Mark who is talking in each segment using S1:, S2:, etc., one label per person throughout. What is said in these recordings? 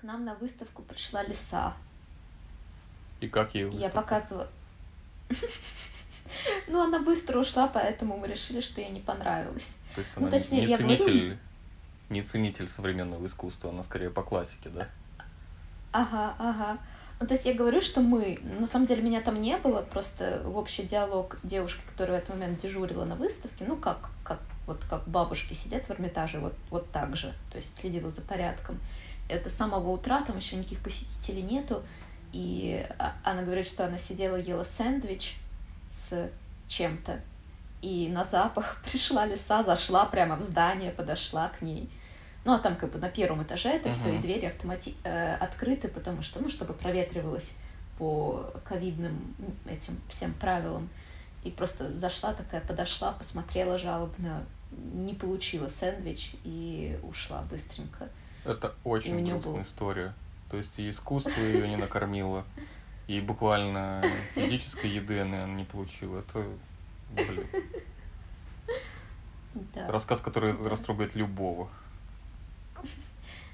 S1: к нам на выставку пришла лиса.
S2: И как ей
S1: Я показывала... Ну, она быстро ушла, поэтому мы решили, что ей не понравилось.
S2: То есть
S1: Ну,
S2: она
S1: точнее,
S2: не ценитель,
S1: говорю-
S2: не ценитель современного искусства, она скорее по классике, да?
S1: Ага, ага. Ну, то есть я говорю, что мы, на самом деле меня там не было, просто в общий диалог девушки, которая в этот момент дежурила на выставке, ну, как, как вот как бабушки сидят в Эрмитаже, вот, вот так же, то есть следила за порядком. Это с самого утра, там еще никаких посетителей нету, и а- она говорит, что она сидела, ела сэндвич с чем-то, и на запах пришла лиса, зашла прямо в здание, подошла к ней. Ну, а там как бы на первом этаже это все, и двери автомати... э, открыты, потому что, ну, чтобы проветривалось по ковидным этим всем правилам. И просто зашла такая, подошла, посмотрела жалобно, не получила сэндвич и ушла быстренько.
S2: Это очень
S1: неё
S2: грустная
S1: был-
S2: история. То есть и искусство ее не накормило, и буквально физической еды она не получила. Это, блин,
S1: Да.
S2: рассказ, который растрогает любого.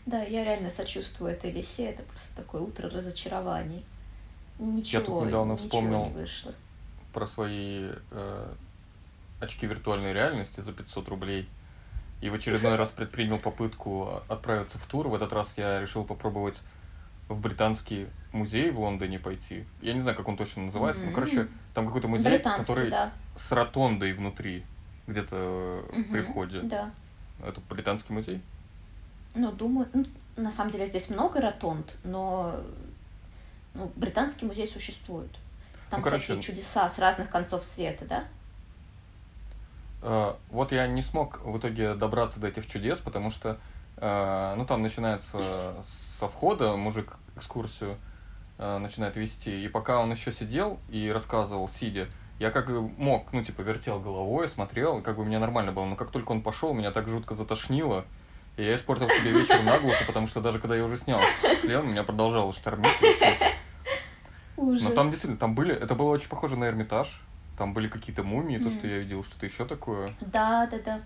S1: да, я реально сочувствую этой лисе, это просто такое утро разочарований. Ничего,
S2: тут недавно вспомнил
S1: не вышло.
S2: Про свои э, очки виртуальной реальности за 500 рублей. И в очередной раз предпринял попытку отправиться в тур. В этот раз я решил попробовать в британский музей в Лондоне пойти. Я не знаю, как он точно называется. Ну,
S1: Мгм.
S2: короче, там какой-то музей,
S1: Британский,
S2: который
S1: да.
S2: с ротондой внутри, где-то при
S1: Мгм,
S2: входе.
S1: Да.
S2: Это британский музей?
S1: Ну, думаю, ну, на самом деле здесь много ротонд, но ну, британский музей существует. Там
S2: Ну, короче,
S1: всякие чудеса с разных концов света, да?
S2: Э, Вот я не смог в итоге добраться до этих чудес, потому что, э, ну, там начинается со входа, мужик экскурсию э, начинает вести, и пока он еще сидел и рассказывал, сидя, я как бы мог, ну, типа, вертел головой, смотрел, как бы мне нормально было, но как только он пошел, меня так жутко затошнило, и я испортил себе вечер наглухо, потому что даже когда я уже снял шлем, меня продолжало штормить.
S1: Ужас.
S2: Но там действительно, там были, это было очень похоже на Эрмитаж, там были какие-то мумии, то, что я видел, что-то еще такое.
S1: Да, да, да.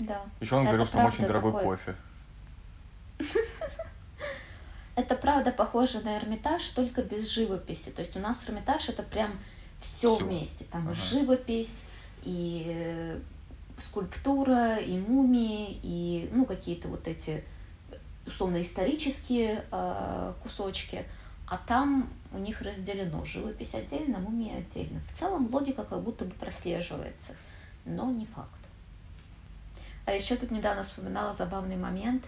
S1: Да.
S2: Еще он
S1: Это
S2: говорил, что там очень дорогой
S1: такой-
S2: кофе.
S1: Это правда похоже на Эрмитаж, только без живописи. То есть у нас Эрмитаж это прям все вместе. Там
S2: Ага.
S1: живопись, и э, скульптура, и мумии, и ну какие-то вот эти условно исторические э, кусочки. А там у них разделено живопись отдельно, мумия отдельно. В целом логика как будто бы прослеживается, но не факт. А еще тут недавно вспоминала забавный момент.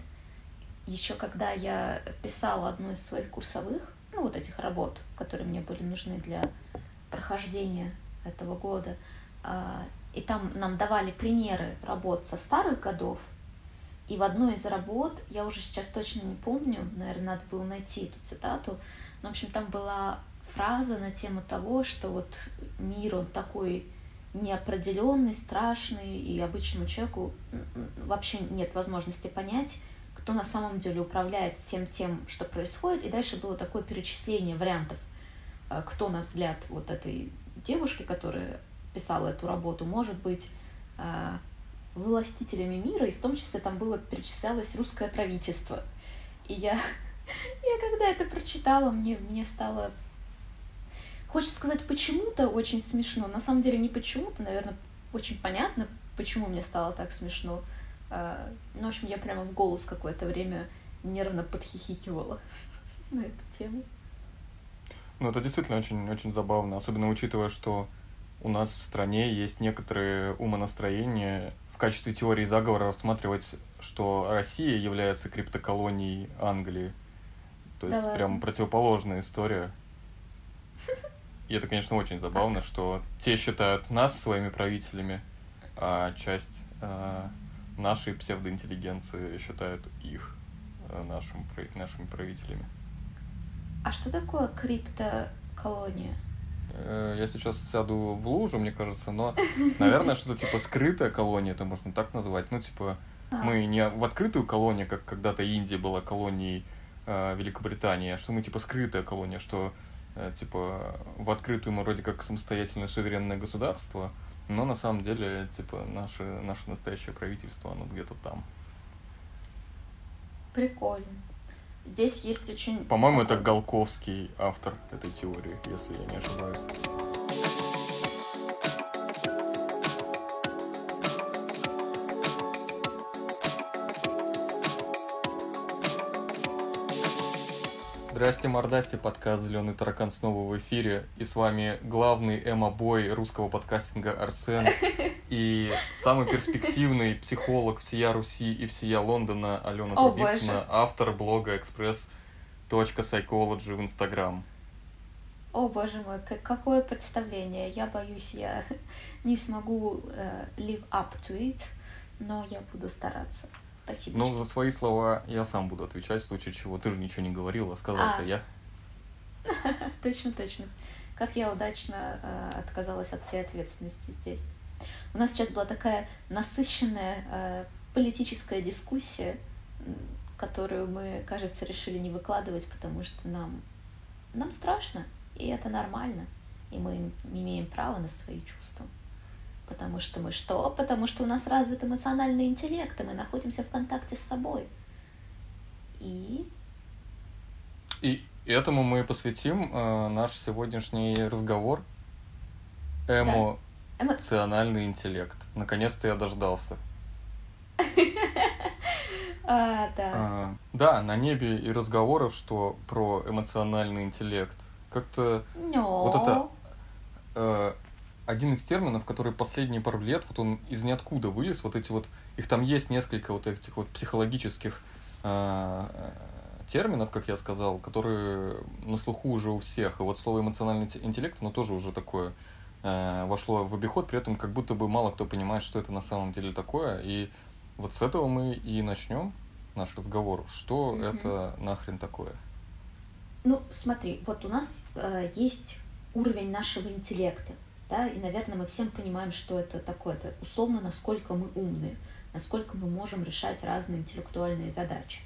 S1: Еще когда я писала одну из своих курсовых, ну вот этих работ, которые мне были нужны для прохождения этого года, а, и там нам давали примеры работ со старых годов, и в одной из работ, я уже сейчас точно не помню, наверное, надо было найти эту цитату, но, в общем, там была фраза на тему того, что вот мир, он такой неопределенный, страшный, и обычному человеку вообще нет возможности понять, кто на самом деле управляет всем тем, что происходит. И дальше было такое перечисление вариантов, э, кто, на взгляд вот этой девушки, которая писала эту работу, может быть э, властителями мира, и в том числе там было перечислялось русское правительство. И я, я когда это прочитала, мне, мне стало Хочется сказать почему-то очень смешно. На самом деле не почему-то, наверное, очень понятно, почему мне стало так смешно. А, Ну, в общем, я прямо в голос какое-то время нервно подхихикивала на эту тему.
S2: Ну, это действительно очень, очень забавно, особенно учитывая, что у нас в стране есть некоторые умонастроения в качестве теории заговора рассматривать, что Россия является криптоколонией Англии. То
S1: Да
S2: есть
S1: ладно.
S2: прям противоположная история. И это, конечно, очень забавно, что те считают нас своими правителями, а часть э, нашей псевдоинтеллигенции считает их э, нашим, нашими правителями.
S1: А что такое криптоколония?
S2: Э, Я сейчас сяду в лужу, мне кажется, но, наверное, что-то типа скрытая колония, это можно так назвать. Ну, типа,
S1: А,
S2: мы не в открытую колонию, как когда-то Индия была колонией э, Великобритании, а что мы типа скрытая колония, что э, типа в открытую мы вроде как самостоятельное суверенное государство, но на самом деле, типа, наше, наше настоящее правительство, оно где-то там.
S1: Прикольно. Здесь есть очень...
S2: По-моему,
S1: такой-
S2: это Голковский автор этой теории, если я не ошибаюсь. Здрасте, мордасти, подкаст «Зеленый таракан» снова в эфире. И с вами главный эмо-бой русского подкастинга Арсен и самый перспективный психолог всея Руси и всея Лондона Алена
S1: О,
S2: Трубицына,
S1: боже.
S2: автор блога express.psychology в Инстаграм.
S1: О, боже мой, как- какое представление. Я боюсь, я не смогу э, live up to it, но я буду стараться. Спасибо.
S2: Ну, за свои слова я сам буду отвечать, в случае чего. Ты же ничего не говорил, а сказал-то
S1: А.
S2: я.
S1: Точно, точно. Как я удачно э, отказалась от всей ответственности здесь. У нас сейчас была такая насыщенная э, политическая дискуссия, которую мы, кажется, решили не выкладывать, потому что нам, нам страшно, и это нормально, и мы им- имеем право на свои чувства. Потому что мы что? Потому что у нас развит эмоциональный интеллект, и мы находимся в контакте с собой. И
S2: И этому мы посвятим э, наш сегодняшний разговор. Эмоциональный
S1: эмо-
S2: интеллект. Наконец-то я дождался.
S1: А, да.
S2: А, да, на небе и разговоров, что про эмоциональный интеллект. Как-то вот это- э, один из терминов, который последние пару лет, вот он из ниоткуда вылез, вот эти вот, их там есть несколько вот этих вот психологических э, э, терминов, как я сказал, которые на слуху уже у всех. И вот слово эмоциональный инте- интеллект, оно тоже уже такое э, вошло в обиход, при этом как будто бы мало кто понимает, что это на самом деле такое. И вот с этого мы и начнем наш разговор. Что
S1: Мгм.
S2: это нахрен такое?
S1: Ну, смотри, вот у нас э, есть уровень нашего интеллекта, да, и, наверное, мы всем понимаем, что это такое, это условно, насколько мы умные, насколько мы можем решать разные интеллектуальные задачи.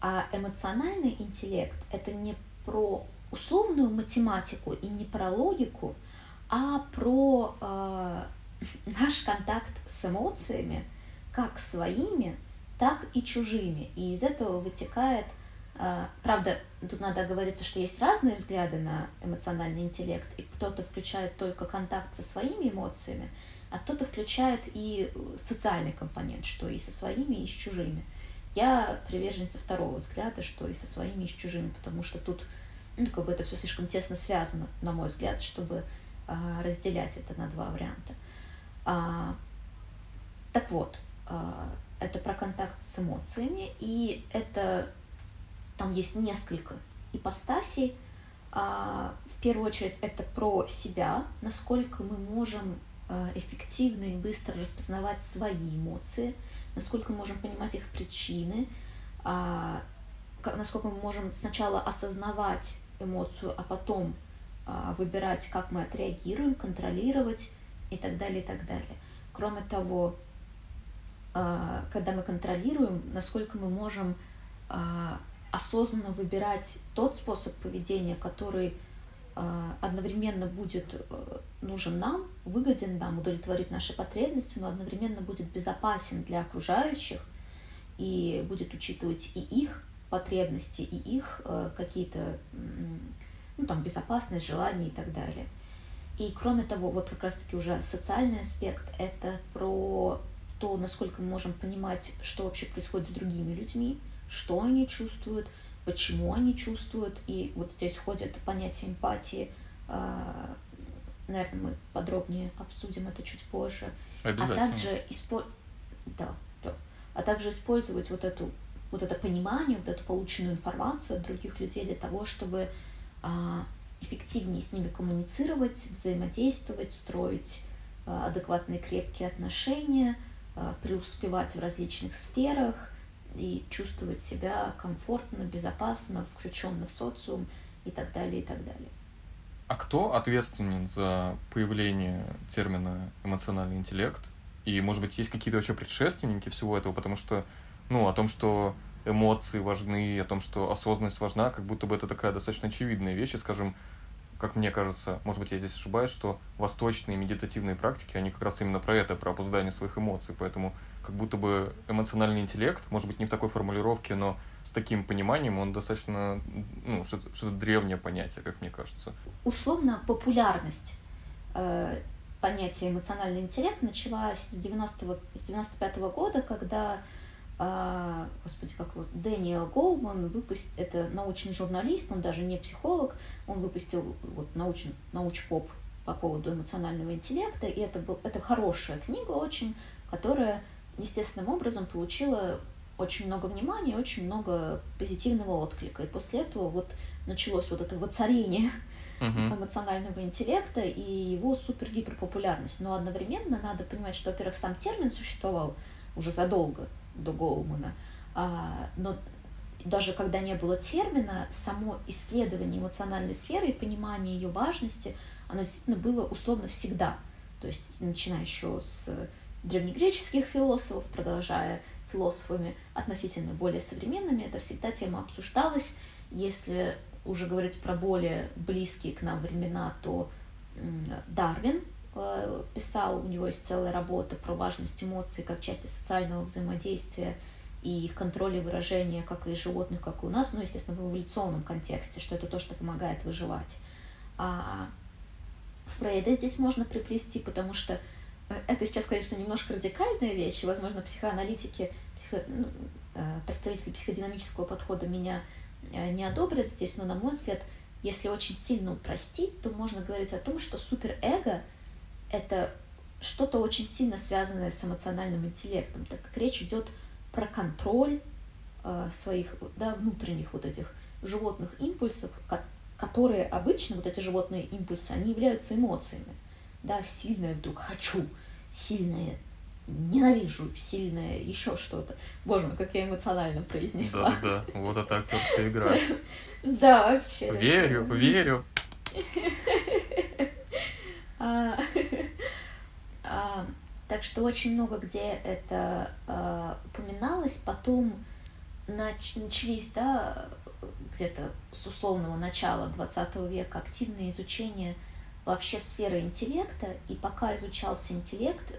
S1: А эмоциональный интеллект — это не про условную математику и не про логику, а про э, наш контакт с эмоциями, как своими, так и чужими. И из этого вытекает Правда, тут надо оговориться, что есть разные взгляды на эмоциональный интеллект, и кто-то включает только контакт со своими эмоциями, а кто-то включает и социальный компонент, что и со своими, и с чужими. Я приверженца второго взгляда, что и со своими, и с чужими, потому что тут ну, как бы это все слишком тесно связано, на мой взгляд, чтобы а, разделять это на два варианта. А, так вот, а, это про контакт с эмоциями, и это там есть несколько ипостасей. А, В первую очередь это про себя, насколько мы можем а, эффективно и быстро распознавать свои эмоции, насколько мы можем понимать их причины, а, насколько мы можем сначала осознавать эмоцию, а потом а, выбирать, как мы отреагируем, контролировать и так далее, и так далее. Кроме того, когда мы контролируем, насколько мы можем осознанно выбирать тот способ поведения, который а, одновременно будет э, нужен нам, выгоден нам, удовлетворит наши потребности, но одновременно будет безопасен для окружающих и будет учитывать и их потребности, и их э, какие-то, ну там, безопасность, желания и так далее. И кроме того, вот как раз-таки уже социальный аспект — это про то, насколько мы можем понимать, что вообще происходит с другими людьми, что они чувствуют, почему они чувствуют. И вот здесь входит понятие эмпатии. А, Наверное, мы подробнее обсудим это чуть позже. А
S2: Обязательно.
S1: также, испо... да, да. а также использовать вот, эту, вот это понимание, вот эту полученную информацию от других людей для того, чтобы а, эффективнее с ними коммуницировать, взаимодействовать, строить а, адекватные крепкие отношения, а, преуспевать в различных сферах и чувствовать себя комфортно, безопасно, включенно в социум и так далее, и так далее.
S2: А кто ответственен за появление термина эмоциональный интеллект? И, может быть, есть какие-то вообще предшественники всего этого? Потому что, ну, о том, что эмоции важны, о том, что осознанность важна, как будто бы это такая достаточно очевидная вещь. И, скажем, как мне кажется, может быть, я здесь ошибаюсь, что восточные медитативные практики, они как раз именно про это, про обуздание своих эмоций. Поэтому как будто бы эмоциональный интеллект, может быть, не в такой формулировке, но с таким пониманием он достаточно, ну, что-то, что древнее понятие, как мне кажется.
S1: Условно, популярность э, понятия эмоциональный интеллект началась с, 90 с 95 -го года, когда а, господи, как его, Дэниел Голман выпустил, это научный журналист, он даже не психолог, он выпустил вот научный, науч-поп по поводу эмоционального интеллекта, и это, был, это хорошая книга очень, которая естественным образом получила очень много внимания, очень много позитивного отклика. И после этого вот началось вот это воцарение uh-huh. эмоционального интеллекта и его супер-гиперпопулярность. Но одновременно надо понимать, что, во-первых, сам термин существовал уже задолго до Гоумана, а, но даже когда не было термина, само исследование эмоциональной сферы и понимание ее важности, оно действительно было условно всегда. То есть начиная еще с древнегреческих философов, продолжая философами относительно более современными, это всегда тема обсуждалась. Если уже говорить про более близкие к нам времена, то Дарвин э, писал, у него есть целая работа про важность эмоций как части социального взаимодействия и их контроля выражения как и животных, как и у нас, но, естественно, в эволюционном контексте, что это то, что помогает выживать. А Фрейда здесь можно приплести, потому что это сейчас, конечно, немножко радикальная вещь, и, возможно, психоаналитики, психо... ну, э, представители психодинамического подхода меня Э, не одобрят здесь, но, на мой взгляд, если очень сильно упростить, то можно говорить о том, что суперэго — это что-то очень сильно связанное с эмоциональным интеллектом, так как речь идет про контроль э, своих да, внутренних вот этих животных импульсов, которые обычно, вот эти животные импульсы, они являются эмоциями. Да, сильное вдруг хочу, сильное ненавижу сильное, еще что-то. Боже мой, как я эмоционально произнесла.
S2: Да, да, вот это актерская игра.
S1: Да, вообще.
S2: Верю, верю.
S1: А, а, так что очень много где это а, упоминалось, потом начались, да, где-то с условного начала 20 века активное изучение вообще сферы интеллекта, и пока изучался интеллект,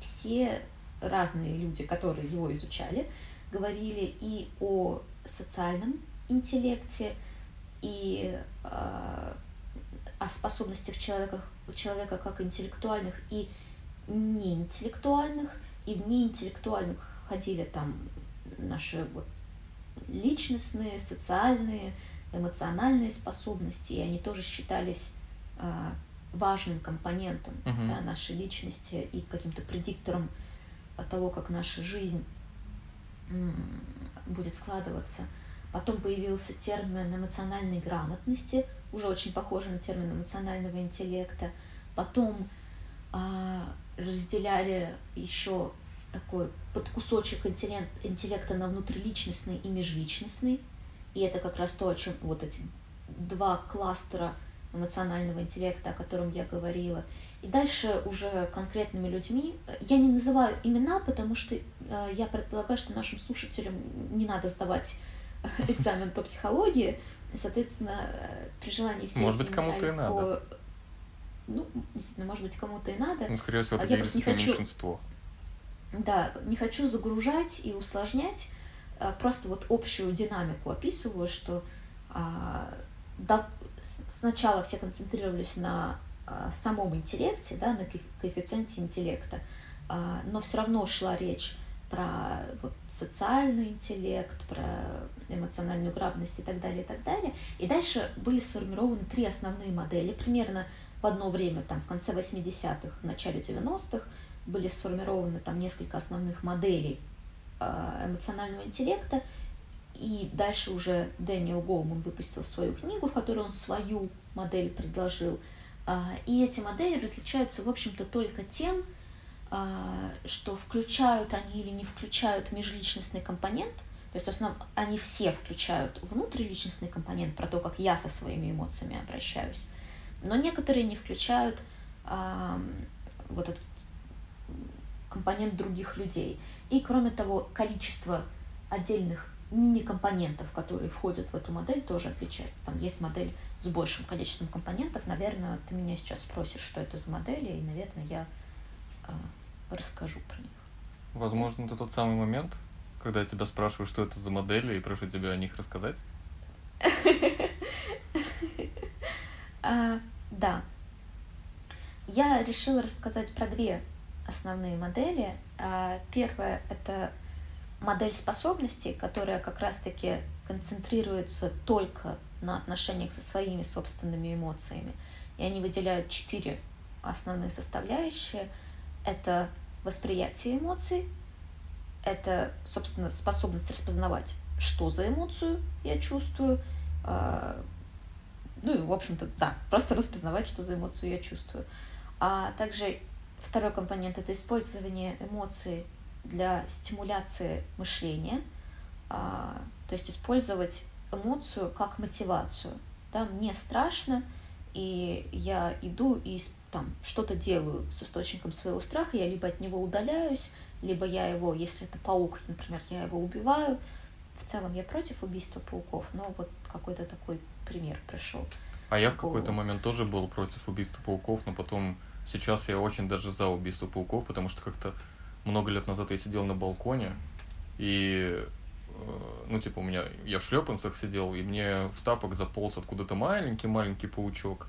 S1: все разные люди, которые его изучали, говорили и о социальном интеллекте, и э, о способностях человека, человека как интеллектуальных и неинтеллектуальных, и в неинтеллектуальных ходили там наши вот личностные, социальные, эмоциональные способности, и они тоже считались важным компонентом uh-huh. да, нашей личности и каким-то предиктором того, как наша жизнь будет складываться. Потом появился термин эмоциональной грамотности, уже очень похожий на термин эмоционального интеллекта. Потом а, разделяли еще такой подкусочек интеллекта на внутриличностный и межличностный. И это как раз то, о чем вот эти два кластера эмоционального интеллекта, о котором я говорила. И дальше уже конкретными людьми. Я не называю имена, потому что э, я предполагаю, что нашим слушателям не надо сдавать экзамен по психологии. Соответственно, э, при желании все
S2: Может быть, кому-то и надо.
S1: Ну, действительно, может быть, кому-то и надо.
S2: Ну, скорее всего, это я просто не хочу... меньшинство.
S1: Да, не хочу загружать и усложнять. Э, просто вот общую динамику описываю, что да, сначала все концентрировались на а, самом интеллекте, да, на коэффициенте интеллекта, а, но все равно шла речь про вот, социальный интеллект, про эмоциональную грамотность и так далее, и так далее. И дальше были сформированы три основные модели. Примерно в одно время, там, в конце 80-х, в начале 90-х, были сформированы там несколько основных моделей а, эмоционального интеллекта, и дальше уже Дэниел Голман выпустил свою книгу, в которой он свою модель предложил. А, и эти модели различаются, в общем-то, только тем, а, что включают они или не включают межличностный компонент. То есть, в основном, они все включают внутриличностный компонент про то, как я со своими эмоциями обращаюсь. Но некоторые не включают а, вот этот компонент других людей. И, кроме того, количество отдельных мини-компонентов, которые входят в эту модель, тоже отличается. Там есть модель с большим количеством компонентов. Наверное, ты меня сейчас спросишь, что это за модели, и, наверное, я э, расскажу про них.
S2: Возможно, это тот самый момент, когда я тебя спрашиваю, что это за модели, и прошу тебя о них рассказать.
S1: А, да. Я решила рассказать про две основные модели. А, первая — это модель способностей, которая как раз-таки концентрируется только на отношениях со своими собственными эмоциями. И они выделяют четыре основные составляющие. Это восприятие эмоций, это, собственно, способность распознавать, что за эмоцию я чувствую, а, ну и, в общем-то, да, просто распознавать, что за эмоцию я чувствую. А также второй компонент — это использование эмоций для стимуляции мышления, а, то есть использовать эмоцию как мотивацию. Да, мне страшно, и я иду и там что-то делаю с источником своего страха, я либо от него удаляюсь, либо я его, если это паук, например, я его убиваю. В целом я против убийства пауков, но вот какой-то такой пример пришел.
S2: А я в какой-то момент тоже был против убийства пауков, но потом сейчас я очень даже за убийство пауков, потому что как-то много лет назад я сидел на балконе, и, э, ну, типа, у меня, я в шлепанцах сидел, и мне в тапок заполз откуда-то маленький-маленький паучок.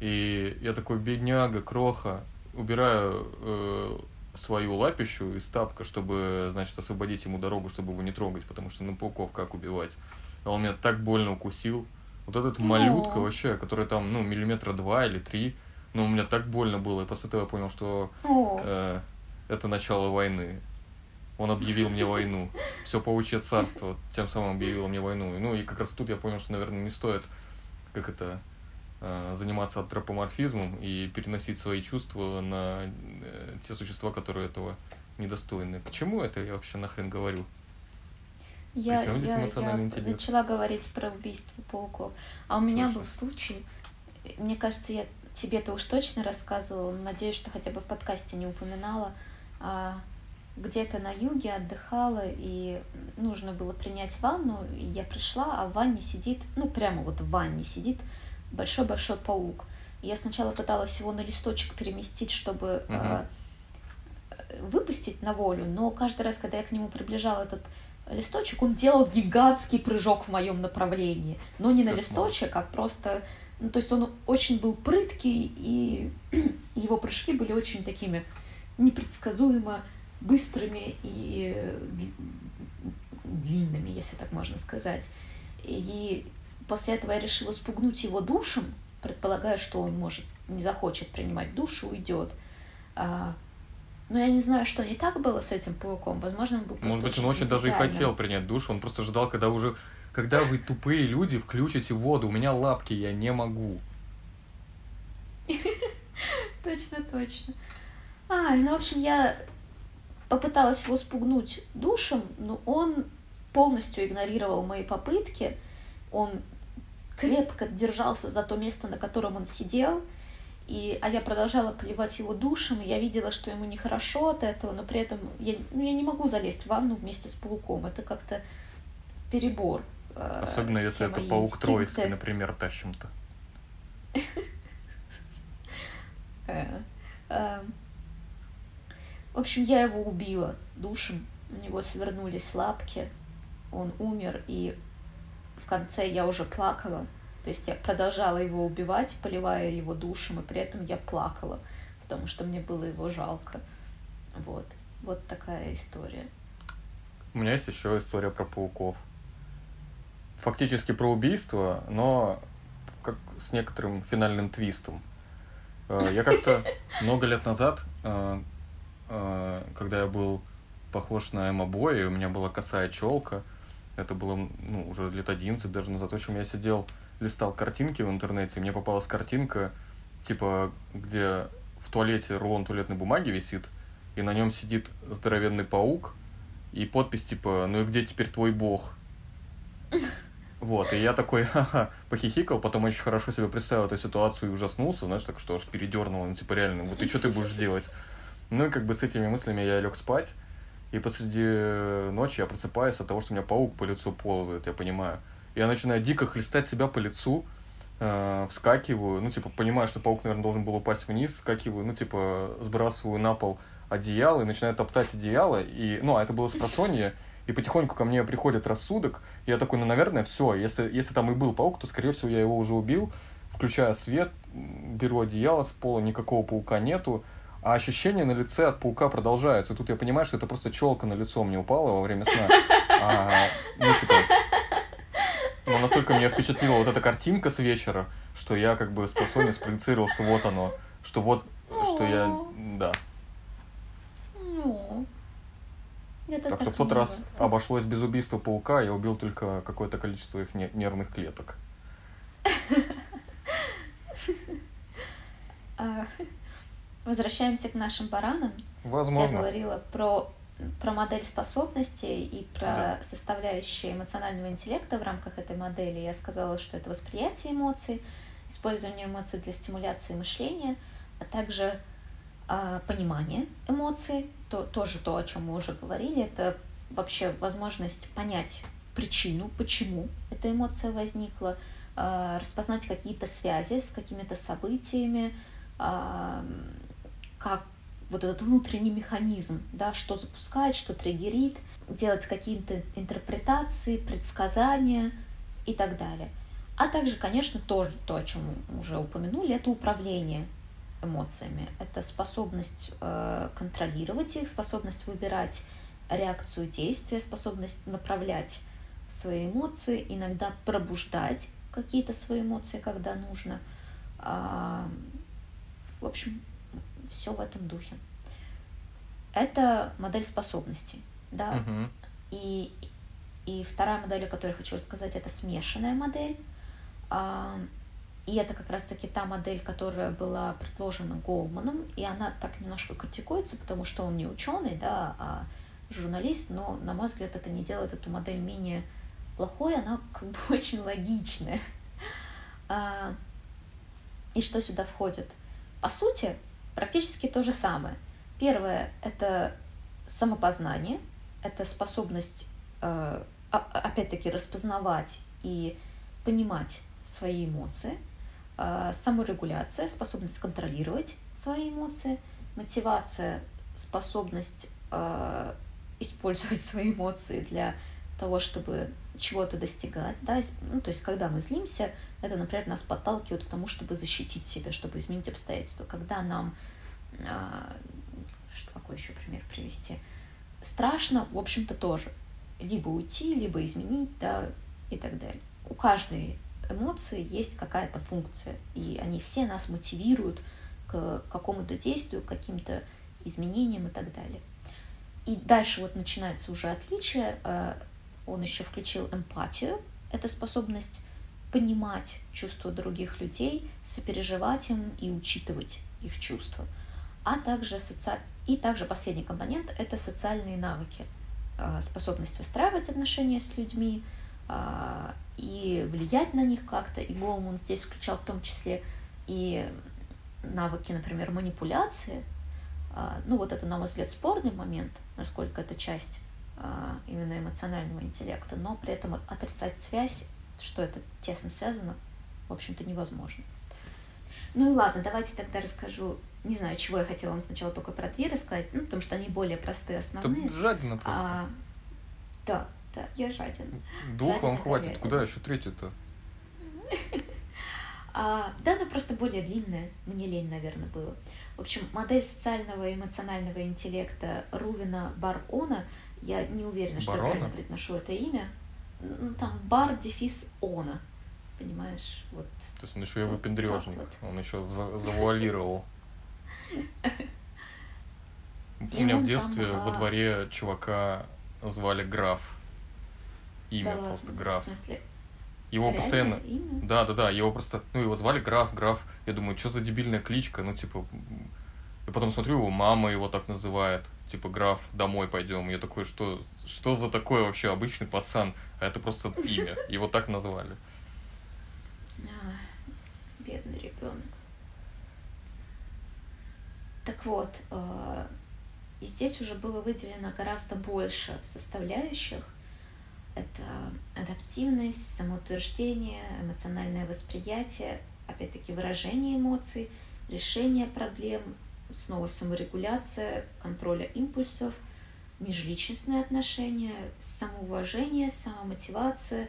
S2: И я такой, бедняга, кроха, убираю э, свою лапищу из тапка, чтобы, значит, освободить ему дорогу, чтобы его не трогать, потому что, ну, пауков как убивать? А он меня так больно укусил. Вот этот малютка вообще, который там, ну, миллиметра два или три, ну, у меня так больно было, и после этого я понял, что э, это начало войны. Он объявил мне войну. Все паучье царство тем самым объявило мне войну. Ну и как раз тут я понял, что, наверное, не стоит как это э, заниматься антропоморфизмом и переносить свои чувства на э, те существа, которые этого недостойны. К чему это я вообще нахрен говорю?
S1: Я, я, я начала говорить про убийство пауков. А у меня Ужас. был случай, мне кажется, я тебе-то уж точно рассказывала, надеюсь, что хотя бы в подкасте не упоминала, а, где-то на юге отдыхала, и нужно было принять ванну, и я пришла, а в ванне сидит, ну, прямо вот в ванне сидит большой-большой паук. Я сначала пыталась его на листочек переместить, чтобы угу. uh выпустить на волю, но каждый раз, когда я к нему приближала этот листочек, он делал гигантский прыжок в моем направлении. Но не на листочек, а просто... Ну, то есть он очень был прыткий, и его прыжки были очень такими непредсказуемо быстрыми и длинными, если так можно сказать. И после этого я решила спугнуть его душем, предполагая, что он может не захочет принимать душ и уйдет. А, но я не знаю, что не так было с этим пауком. Возможно, он был
S2: просто Может быть, он очень даже и хотел принять душ, он просто ждал, когда уже... Когда вы тупые люди включите воду, у меня лапки, я не могу.
S1: Точно, точно. А, ну, в общем, я попыталась его спугнуть душем, но он полностью игнорировал мои попытки. Он крепко держался за то место, на котором он сидел, и, а я продолжала поливать его душем, и я видела, что ему нехорошо от этого, но при этом я, ну, я не могу залезть в ванну вместе с пауком. Это как-то перебор.
S2: Э, Особенно если это паук инстинкты. троицкий, например, тащим-то.
S1: В общем, я его убила душем, у него свернулись лапки, он умер, и в конце я уже плакала. То есть я продолжала его убивать, поливая его душем, и при этом я плакала, потому что мне было его жалко. Вот. Вот такая история.
S2: У меня есть еще история про пауков. Фактически про убийство, но как с некоторым финальным твистом. Э, я как-то много лет назад э, когда я был похож на Эмма Боя, у меня была косая челка. Это было ну, уже лет 11 даже назад. В общем, я сидел, листал картинки в интернете, и мне попалась картинка, типа, где в туалете рулон туалетной бумаги висит, и на нем сидит здоровенный паук, и подпись типа «Ну и где теперь твой бог?» Вот, и я такой, ха-ха, похихикал, потом очень хорошо себе представил эту ситуацию и ужаснулся, знаешь, так что аж передернул, ну, типа, реально, вот и что ты будешь делать? Ну и как бы с этими мыслями я лег спать. и посреди ночи я просыпаюсь от того, что у меня паук по лицу ползает, я понимаю. Я начинаю дико хлестать себя по лицу, э, вскакиваю, ну, типа, понимаю, что паук, наверное, должен был упасть вниз, вскакиваю, ну, типа, сбрасываю на пол одеяло и начинаю топтать одеяло, и, ну, а это было с просонья, и потихоньку ко мне приходит рассудок, и я такой, ну, наверное, все, если, если там и был паук, то, скорее всего, я его уже убил, включаю свет, беру одеяло с пола, никакого паука нету, а ощущения на лице от паука продолжаются. И тут я понимаю, что это просто челка на лицо мне упала во время сна. А, ну, типа, но настолько меня впечатлила вот эта картинка с вечера, что я как бы способен спроецировал, что вот оно, что вот, что я, да.
S1: Ну, это
S2: Так что в тот
S1: мило.
S2: раз обошлось без убийства паука, я убил только какое-то количество их не- нервных клеток.
S1: Возвращаемся к нашим баранам. Я
S2: Возможно.
S1: говорила про, про модель способностей и про
S2: Да.
S1: составляющие эмоционального интеллекта в рамках этой модели. Я сказала, что это восприятие эмоций, использование эмоций для стимуляции мышления, а также а, понимание эмоций, то, тоже то, о чем мы уже говорили, это вообще возможность понять причину, почему эта эмоция возникла, а, распознать какие-то связи с какими-то событиями, как вот этот внутренний механизм, да, что запускает, что триггерит, делать какие-то интерпретации, предсказания и так далее. А также, конечно, тоже то, о чем уже упомянули, это управление эмоциями. Это способность э, контролировать их, способность выбирать реакцию действия, способность направлять свои эмоции, иногда пробуждать какие-то свои эмоции, когда нужно. А, в общем, все в этом духе. Это модель способностей, да.
S2: Мгм.
S1: И, и вторая модель, о которой я хочу рассказать, это смешанная модель. А, И это как раз-таки та модель, которая была предложена Голманом, и она так немножко критикуется, потому что он не ученый, да, а журналист, но, на мой взгляд, это не делает эту модель менее плохой, она как бы очень логичная. А, И что сюда входит? По сути, практически то же самое. Первое – это самопознание, это способность, э, опять-таки, распознавать и понимать свои эмоции, э, саморегуляция, способность контролировать свои эмоции, мотивация, способность э, использовать свои эмоции для того, чтобы чего-то достигать, да, ну, то есть, когда мы злимся, это, например, нас подталкивает к тому, чтобы защитить себя, чтобы изменить обстоятельства. Когда нам, а, что какой еще пример привести, страшно, в общем-то, тоже. Либо уйти, либо изменить, да, и так далее. У каждой эмоции есть какая-то функция, и они все нас мотивируют к какому-то действию, к каким-то изменениям и так далее. И дальше вот начинается уже отличие. э, Он еще включил эмпатию. Это способность понимать чувства других людей, сопереживать им и учитывать их чувства. А также соци... И также последний компонент – это социальные навыки. Э, Способность выстраивать отношения с людьми а, и влиять на них как-то. И Голман здесь включал в том числе и навыки, например, манипуляции. А, Ну, вот это, на мой взгляд, спорный момент, насколько это часть а, именно эмоционального интеллекта, но при этом отрицать связь, что это тесно связано, в общем-то, невозможно. Ну и ладно, давайте тогда расскажу, не знаю, чего я хотела вам сначала только про две рассказать, ну, потому что они более простые, основные.
S2: Это жадина просто.
S1: А, да, да, я жаден.
S2: Двух вам
S1: жадина
S2: хватит.
S1: говядина.
S2: Куда еще третью-то?
S1: А, да, она просто более длинная, мне лень, наверное, было. В общем, модель социального и эмоционального интеллекта Рувина Бар-Она, я не уверена, что
S2: Барона?
S1: я правильно произношу это имя. Ну, Там бар дефис Она, понимаешь? Вот.
S2: То есть он еще и
S1: Вот
S2: выпендрежник.
S1: так
S2: Он еще за- завуалировал. У меня в детстве
S1: там,
S2: во
S1: а,
S2: дворе чувака звали Граф. Имя
S1: да
S2: просто Граф.
S1: В смысле,
S2: Его
S1: реальное
S2: постоянно...
S1: имя?
S2: Да, да, да, его просто, ну, его звали Граф, Граф. Я думаю, что за дебильная кличка, ну, типа, и потом смотрю, его мама его так называет, типа, Граф, домой пойдем. Я такой, что, что за такой вообще обычный пацан? А это просто имя, его так назвали.
S1: А, бедный ребенок. Так вот, э, И здесь уже было выделено гораздо больше составляющих. Это адаптивность, самоутверждение, эмоциональное восприятие, опять-таки выражение эмоций, решение проблем, снова саморегуляция, контроля импульсов, межличностные отношения, самоуважение, самомотивация,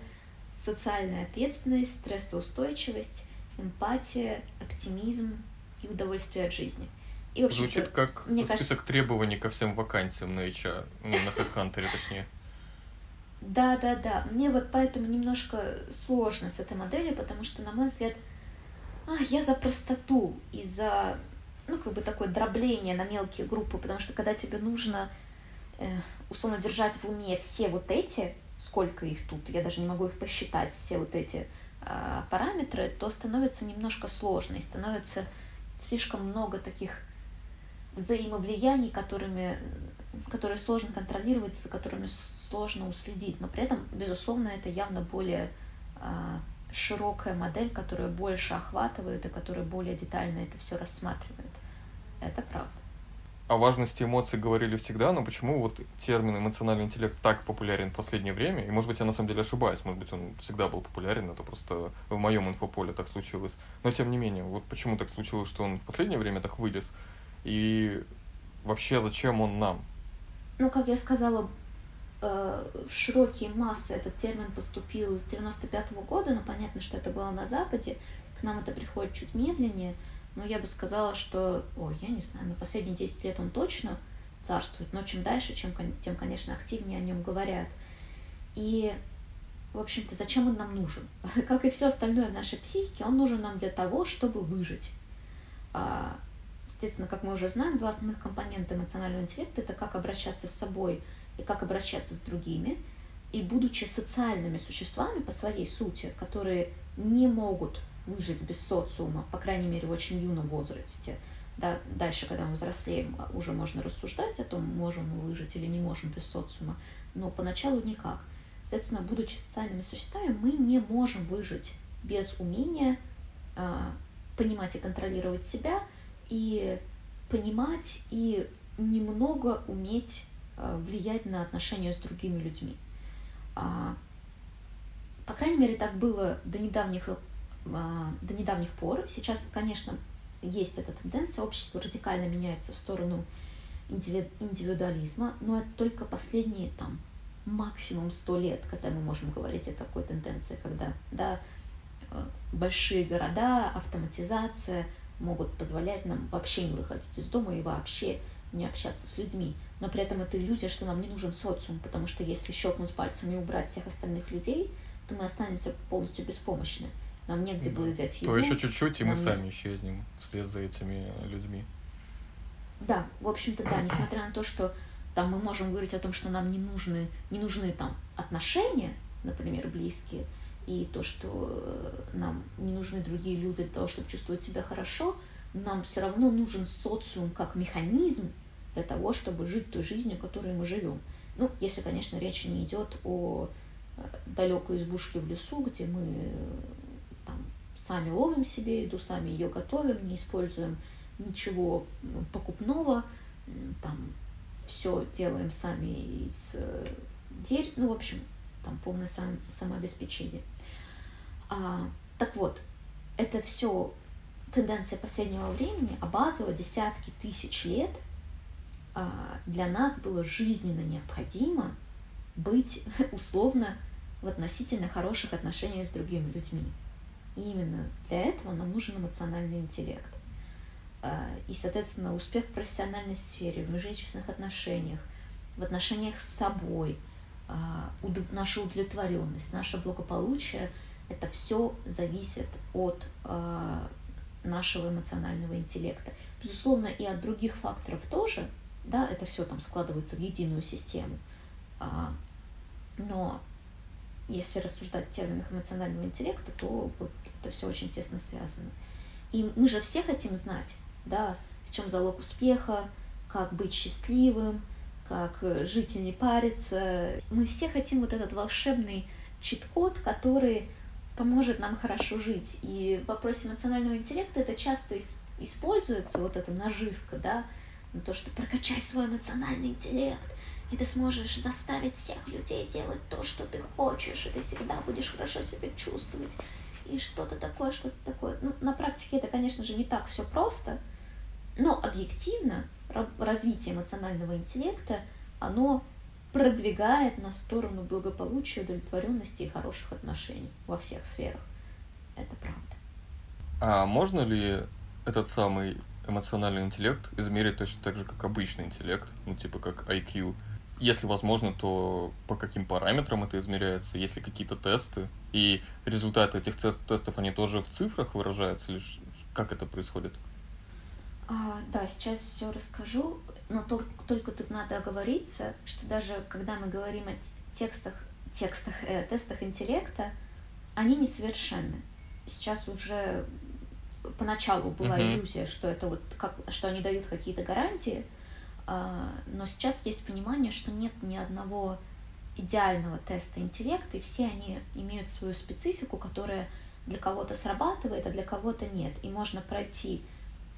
S1: социальная ответственность, стрессоустойчивость, эмпатия, оптимизм и удовольствие от жизни. И,
S2: Звучит как мне список кажется... требований ко всем вакансиям на HR, ну, на HeadHunter, точнее.
S1: Да, да, да. Мне вот поэтому немножко сложно с этой моделью, потому что, на мой взгляд, а, я за простоту и за, ну, как бы такое дробление на мелкие группы, потому что когда тебе нужно, условно, держать в уме все вот эти, сколько их тут, я даже не могу их посчитать, все вот эти э, параметры, то становится немножко сложно, и становится слишком много таких взаимовлияний, которыми, которые сложно контролировать, за которыми сложно уследить. Но при этом, безусловно, это явно более э, широкая модель, которая больше охватывает и которая более детально это все рассматривает. Это правда.
S2: О важности эмоций говорили всегда, но почему вот термин эмоциональный интеллект так популярен в последнее время? И, может быть, я на самом деле ошибаюсь, может быть, он всегда был популярен, это просто в моем инфополе так случилось. Но, тем не менее, вот почему так случилось, что он в последнее время так вылез? И вообще, зачем он нам?
S1: Ну, как я сказала, Э, в широкие массы этот термин поступил с 95 -го года, но понятно, что это было на Западе, к нам это приходит чуть медленнее, но я бы сказала, что, ой, я не знаю, на последние 10 лет он точно царствует, но чем дальше, чем, тем, конечно, активнее о нем говорят. И, в общем-то, зачем он нам нужен? Как и все остальное в нашей психике, он нужен нам для того, чтобы выжить. А, естественно, как мы уже знаем, два основных компонента эмоционального интеллекта – это как обращаться с собой – и как обращаться с другими. И будучи социальными существами по своей сути, которые не могут выжить без социума, по крайней мере, в очень юном возрасте, да, дальше, когда мы взрослеем, уже можно рассуждать о том, можем мы выжить или не можем без социума, но поначалу никак. Соответственно, будучи социальными существами, мы не можем выжить без умения э, понимать и контролировать себя, и понимать и немного уметь Э, влиять на отношения с другими людьми. А, по крайней мере, так было до недавних, до недавних пор. Сейчас, конечно, есть эта тенденция, общество радикально меняется в сторону индивидуализма, но это только последние там максимум сто лет, когда мы можем говорить о такой тенденции, когда да, э, большие города, автоматизация могут позволять нам вообще не выходить из дома и вообще не общаться с людьми но при этом это иллюзия, что нам не нужен социум, потому что если щелкнуть пальцами и убрать всех остальных людей, то мы останемся полностью беспомощны. Нам негде да. будет взять
S2: еду. То еще чуть-чуть, и мы сами исчезнем вслед за этими людьми.
S1: Да, в общем-то, да, несмотря на то, что там мы можем говорить о том, что нам не нужны, не нужны там отношения, например, близкие, и то, что э, нам не нужны другие люди для того, чтобы чувствовать себя хорошо, нам все равно нужен социум как механизм, для того, чтобы жить той жизнью, которой мы живем. Ну, если, конечно, речь не идет о э, далекой избушке в лесу, где мы э, сами ловим себе еду, сами ее готовим, не используем ничего покупного, там все делаем сами из э, дерева, ну, в общем, там полное сам, самообеспечение. А, так вот, это все тенденция последнего времени, а базово десятки тысяч лет – а, для нас было жизненно необходимо быть условно в относительно хороших отношениях с другими людьми. И именно для этого нам нужен эмоциональный интеллект. А, и, соответственно, успех в профессиональной сфере, в межличностных отношениях, в отношениях с собой, а, наша удовлетворенность, наше благополучие, это все зависит от нашего эмоционального интеллекта. Безусловно, и от других факторов тоже, да, это все там складывается в единую систему. А, но если рассуждать в терминах эмоционального интеллекта, то вот это все очень тесно связано. И мы же все хотим знать, да, в чем залог успеха, как быть счастливым, как жить и не париться. Мы все хотим вот этот волшебный чит-код, который поможет нам хорошо жить. И в вопросе эмоционального интеллекта это часто используется, вот эта наживка, да, на то, что прокачай свой эмоциональный интеллект, и ты сможешь заставить всех людей делать то, что ты хочешь, и ты всегда будешь хорошо себя чувствовать, и что-то такое, что-то такое. Ну, на практике это, конечно же, не так все просто, но объективно развитие эмоционального интеллекта, оно продвигает на сторону благополучия, удовлетворенности и хороших отношений во всех сферах. Это правда.
S2: А можно ли этот самый эмоциональный интеллект измерить точно так же, как обычный интеллект, ну типа как IQ? Если возможно, то по каким параметрам это измеряется? Есть ли какие-то тесты? И результаты этих тест тестов, они тоже в цифрах выражаются? Или как это происходит?
S1: А, да, сейчас все расскажу, но только, только тут надо оговориться, что даже когда мы говорим о текстах, текстах, э, тестах интеллекта, они несовершенны. Сейчас уже поначалу была uh-huh. иллюзия, что это вот как, что они дают какие-то гарантии, но сейчас есть понимание, что нет ни одного идеального теста интеллекта, и все они имеют свою специфику, которая для кого-то срабатывает, а для кого-то нет. И можно пройти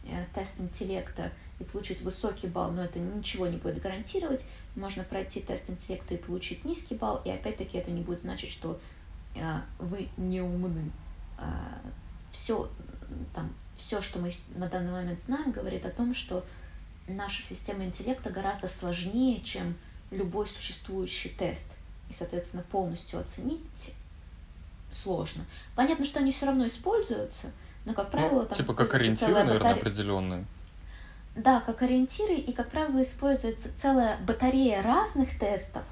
S1: э, тест интеллекта и получить высокий балл, но это ничего не будет гарантировать. Можно пройти тест интеллекта и получить низкий балл, и опять-таки это не будет значить, что э, вы не умны. Э, все, там, все, что мы на данный момент знаем, говорит о том, что наша система интеллекта гораздо сложнее, чем любой существующий тест. И, соответственно, полностью оценить сложно. Понятно, что они все равно используются, но, как ну, правило,
S2: ну, там Типа как ориентиры, наверное, батарея... определенные.
S1: Да, как ориентиры, и, как правило, используется целая батарея разных тестов,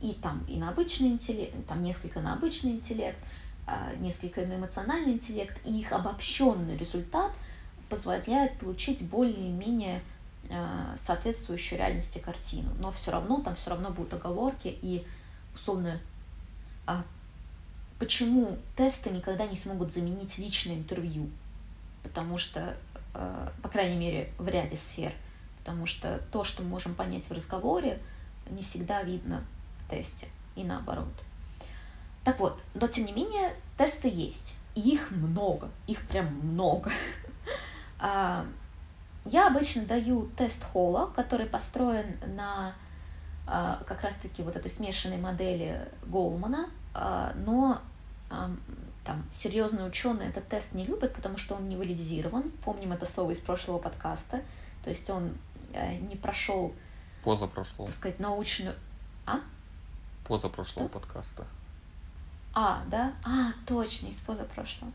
S1: и там и на обычный интеллект, там несколько на обычный интеллект, а, несколько на эмоциональный интеллект, и их обобщенный результат позволяет получить более-менее соответствующую реальности картину. Но все равно там все равно будут оговорки и условно а почему тесты никогда не смогут заменить личное интервью? Потому что, э, по крайней мере, в ряде сфер, потому что то, что мы можем понять в разговоре, не всегда видно в тесте и наоборот. Так вот, но тем не менее тесты есть. И их много, их прям много. А, я обычно даю тест Холла, который построен на а, как раз-таки вот этой смешанной модели Голмана, а, но там серьезные ученые этот тест не любят, потому что он не валидизирован. Помним это слово из прошлого подкаста. То есть он э, не прошел...
S2: Позапрошлого.
S1: Так сказать, научную... А?
S2: Позапрошлого Что? подкаста.
S1: А, да? А, точно, из позапрошлого.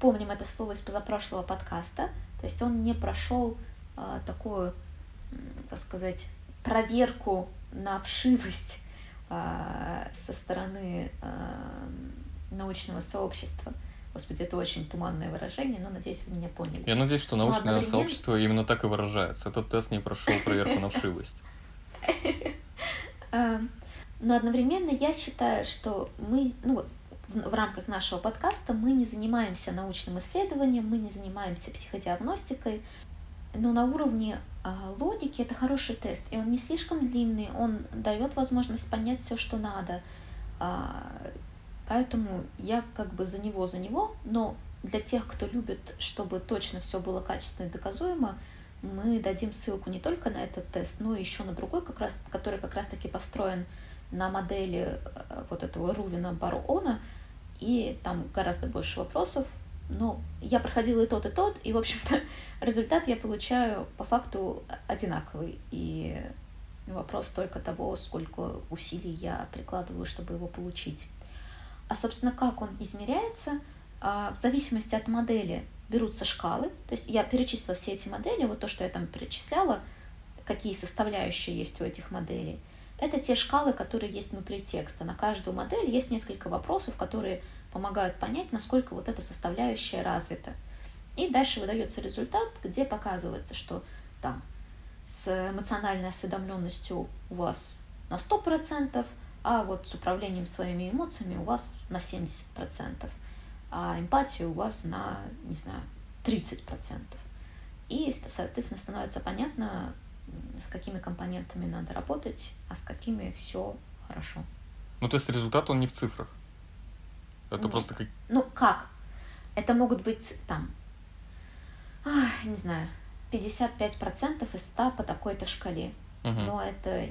S1: Помним это слово из позапрошлого подкаста. То есть он не прошел а, такую, как сказать, проверку на вшивость а, со стороны а, научного сообщества. Господи, это очень туманное выражение, но надеюсь, вы меня поняли.
S2: Я надеюсь, что научное одновременно... сообщество именно так и выражается. Этот тест не прошел проверку на вшивость.
S1: Но одновременно я считаю, что мы, ну, в, рамках нашего подкаста мы не занимаемся научным исследованием, мы не занимаемся психодиагностикой, но на уровне а, логики это хороший тест, и он не слишком длинный, он дает возможность понять все, что надо. А, поэтому я как бы за него, за него, но для тех, кто любит, чтобы точно все было качественно и доказуемо, мы дадим ссылку не только на этот тест, но и еще на другой, как раз, который как раз-таки построен на модели э, вот этого Рувина Барона, и там гораздо больше вопросов. Но я проходила и тот, и тот, и, в общем-то, результат я получаю по факту одинаковый. И вопрос только того, сколько усилий я прикладываю, чтобы его получить. А, собственно, как он измеряется, а, в зависимости от модели берутся шкалы. То есть я перечислила все эти модели, вот то, что я там перечисляла, какие составляющие есть у этих моделей. Это те шкалы, которые есть внутри текста. На каждую модель есть несколько вопросов, которые помогают понять, насколько вот эта составляющая развита. И дальше выдается результат, где показывается, что там с эмоциональной осведомленностью у вас на 100%, а вот с управлением своими эмоциями у вас на 70%, а эмпатия у вас на, не знаю, 30%. И, соответственно, становится понятно, с какими компонентами надо работать, а с какими все хорошо.
S2: Ну, то есть результат, он не в цифрах? Это Нет. просто как...
S1: Ну, как? Это могут быть там, ах, не знаю, 55% из 100 по такой-то шкале.
S2: Мгм.
S1: Но это,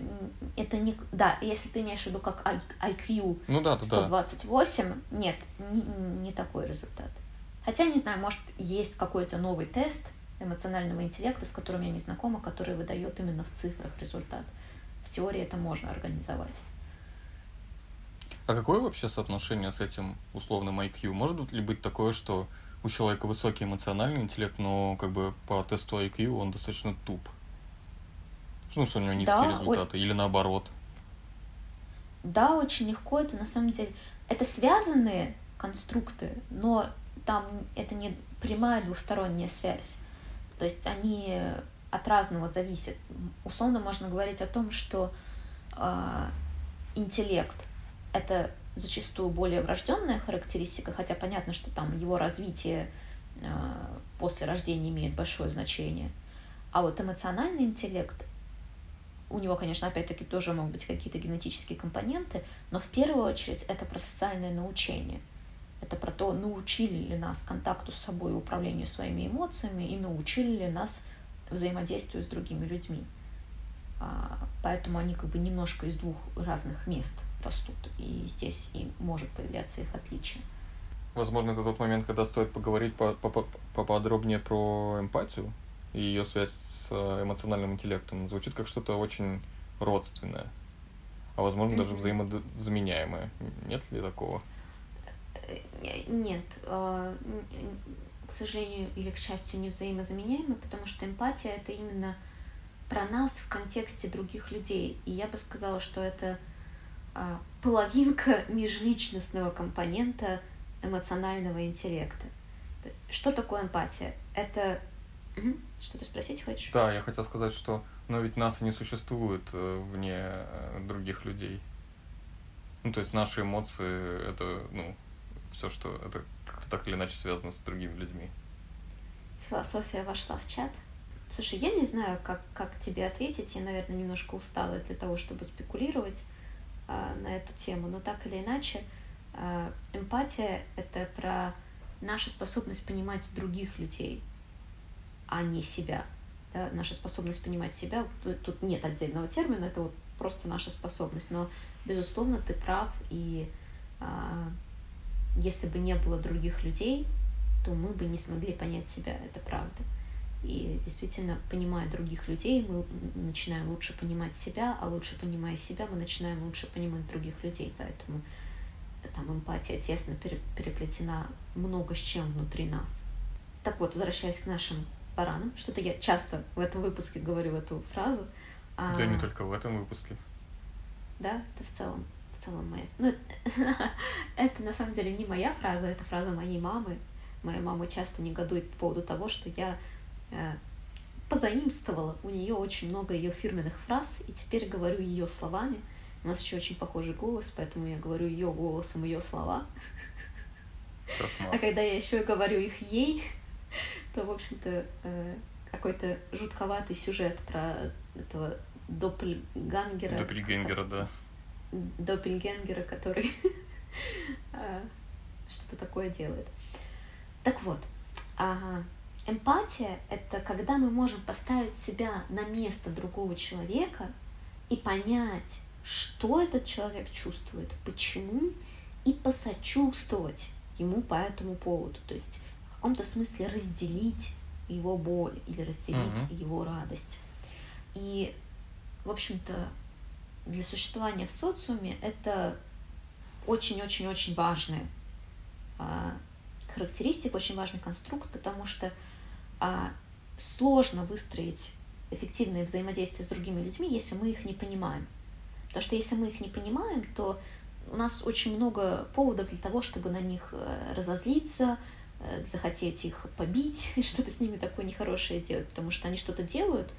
S1: это не... Да, если ты имеешь в виду как IQ
S2: Ну да, да, да.
S1: 128, нет, не, не такой результат. Хотя, не знаю, может, есть какой-то новый тест эмоционального интеллекта, с которым я не знакома, который выдает именно в цифрах результат. В теории это можно организовать.
S2: А какое вообще соотношение с этим условным IQ? Может ли быть такое, что у человека высокий эмоциональный интеллект, но как бы по тесту IQ он достаточно туп? Ну, что у него низкие
S1: Да,
S2: результаты, или наоборот.
S1: Да, очень легко. Это на самом деле... Это связанные конструкты, но там это не прямая двусторонняя связь. То есть они от разного зависят. Условно можно говорить о том, что э, интеллект это зачастую более врожденная характеристика, хотя понятно, что там его развитие э, после рождения имеет большое значение. А вот эмоциональный интеллект у него, конечно, опять-таки тоже могут быть какие-то генетические компоненты, но в первую очередь это про социальное научение. Это про то, научили ли нас контакту с собой, управлению своими эмоциями и научили ли нас взаимодействию с другими людьми. А, поэтому они как бы немножко из двух разных мест растут, и здесь и может появляться их отличие.
S2: Возможно, это тот момент, когда стоит поговорить по- по- по- поподробнее про эмпатию и ее связь с э, эмоциональным интеллектом. Звучит как что-то очень родственное, а возможно даже взаимозаменяемое. Нет ли такого?
S1: Нет, н- к сожалению или к счастью, не взаимозаменяемы, потому что эмпатия это именно про нас в контексте других людей. И я бы сказала, что это а, половинка межличностного компонента эмоционального интеллекта. Что такое эмпатия? Это... Мгм. Что ты спросить хочешь?
S2: Да, я хотел сказать, что но ведь нас и не существует э, вне э, других людей. Ну, то есть наши эмоции это, ну, все, что это так или иначе связано с другими людьми.
S1: Философия вошла в чат. Слушай, я не знаю, как, как тебе ответить. Я, наверное, немножко устала для того, чтобы спекулировать а, на эту тему. Но так или иначе, а, эмпатия — это про нашу способность понимать других людей, а не себя. Да? Наша способность понимать себя, тут, нет отдельного термина, это вот просто наша способность. Но, безусловно, ты прав, и а, если бы не было других людей, то мы бы не смогли понять себя, это правда. И действительно, понимая других людей, мы начинаем лучше понимать себя, а лучше понимая себя, мы начинаем лучше понимать других людей. Поэтому там эмпатия тесно пере- переплетена много с чем внутри нас. Так вот, возвращаясь к нашим баранам, что-то я часто в этом выпуске говорю эту фразу. а,
S2: Да не только в этом выпуске.
S1: да, это в целом, целом моя. Ну, это, на самом деле не моя фраза, это фраза моей мамы. Моя мама часто негодует по поводу того, что я э, позаимствовала у нее очень много ее фирменных фраз, и теперь говорю ее словами. У нас еще очень похожий голос, поэтому я говорю ее голосом, ее слова. А
S2: Кошмар.
S1: когда я еще говорю их ей, то, в общем-то, э, какой-то жутковатый сюжет про этого доппельгангера.
S2: Доппельгенгера, да.
S1: Доппельгенгера, который а, что-то такое делает. Так вот, ага, эмпатия — это когда мы можем поставить себя на место другого человека и понять, что этот человек чувствует, почему, и посочувствовать ему по этому поводу. То есть в каком-то смысле разделить его боль или разделить
S2: Мгм.
S1: его радость. И, в общем-то, для существования в социуме это очень-очень-очень важная а, характеристика, очень важный конструкт, потому что а, сложно выстроить эффективное взаимодействие с другими людьми, если мы их не понимаем. Потому что если мы их не понимаем, то у нас очень много поводов для того, чтобы на них э, разозлиться, э, захотеть их побить, и что-то с ними такое нехорошее делать, потому что они что-то делают,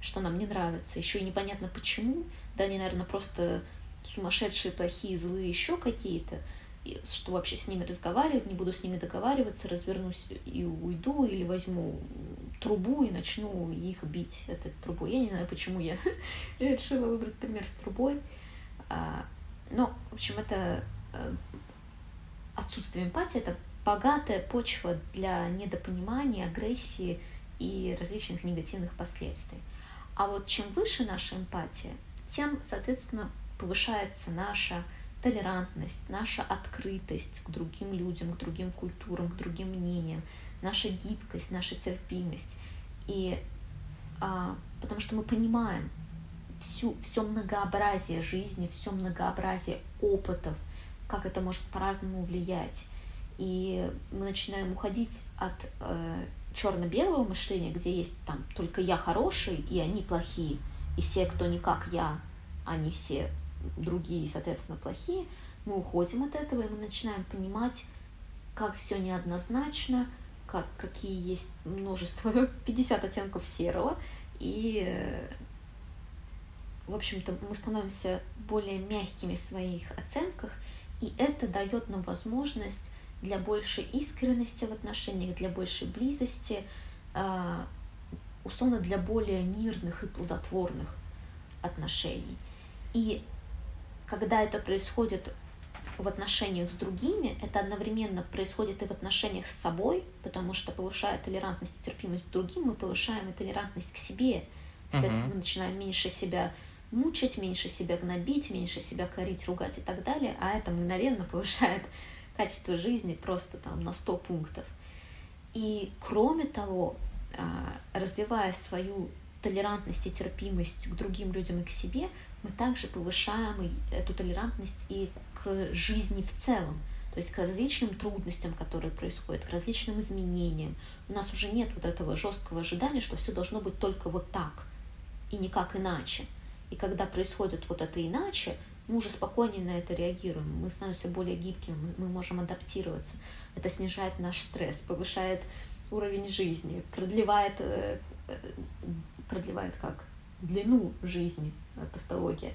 S1: что нам не нравится, еще и непонятно почему, да они, наверное, просто сумасшедшие, плохие, злые, еще какие-то, что вообще с ними разговаривать, не буду с ними договариваться, развернусь и уйду, или возьму трубу и начну их бить этой трубой. Я не знаю, почему я решила выбрать пример с трубой. А, Но, в общем, это э, отсутствие эмпатии, это богатая почва для недопонимания, агрессии и различных негативных последствий. А вот чем выше наша эмпатия, тем, соответственно, повышается наша толерантность, наша открытость к другим людям, к другим культурам, к другим мнениям, наша гибкость, наша терпимость. И а, потому что мы понимаем всю, все многообразие жизни, все многообразие опытов, как это может по-разному влиять. И мы начинаем уходить от э, черно-белого мышления, где есть там только я хороший, и они плохие, и все, кто не как я, они все другие, соответственно, плохие, мы уходим от этого, и мы начинаем понимать, как все неоднозначно, как, какие есть множество, 50 оттенков серого, и, в общем-то, мы становимся более мягкими в своих оценках, и это дает нам возможность для большей искренности в отношениях, для большей близости, а, условно для более мирных и плодотворных отношений. И когда это происходит в отношениях с другими, это одновременно происходит и в отношениях с собой, потому что повышая толерантность и терпимость к другим, мы повышаем и толерантность к себе. Соответственно, uh-huh. мы начинаем меньше себя мучить, меньше себя гнобить, меньше себя корить, ругать и так далее, а это мгновенно повышает качество жизни просто там на 100 пунктов. И кроме того, а, развивая свою толерантность и терпимость к другим людям и к себе, мы также повышаем эту толерантность и к жизни в целом, то есть к различным трудностям, которые происходят, к различным изменениям. У нас уже нет вот этого жесткого ожидания, что все должно быть только вот так и никак иначе. И когда происходит вот это иначе, мы уже спокойнее на это реагируем, мы становимся более гибкими, мы можем адаптироваться. Это снижает наш стресс, повышает уровень жизни, продлевает, э, э, продлевает как? Длину жизни, тавтология,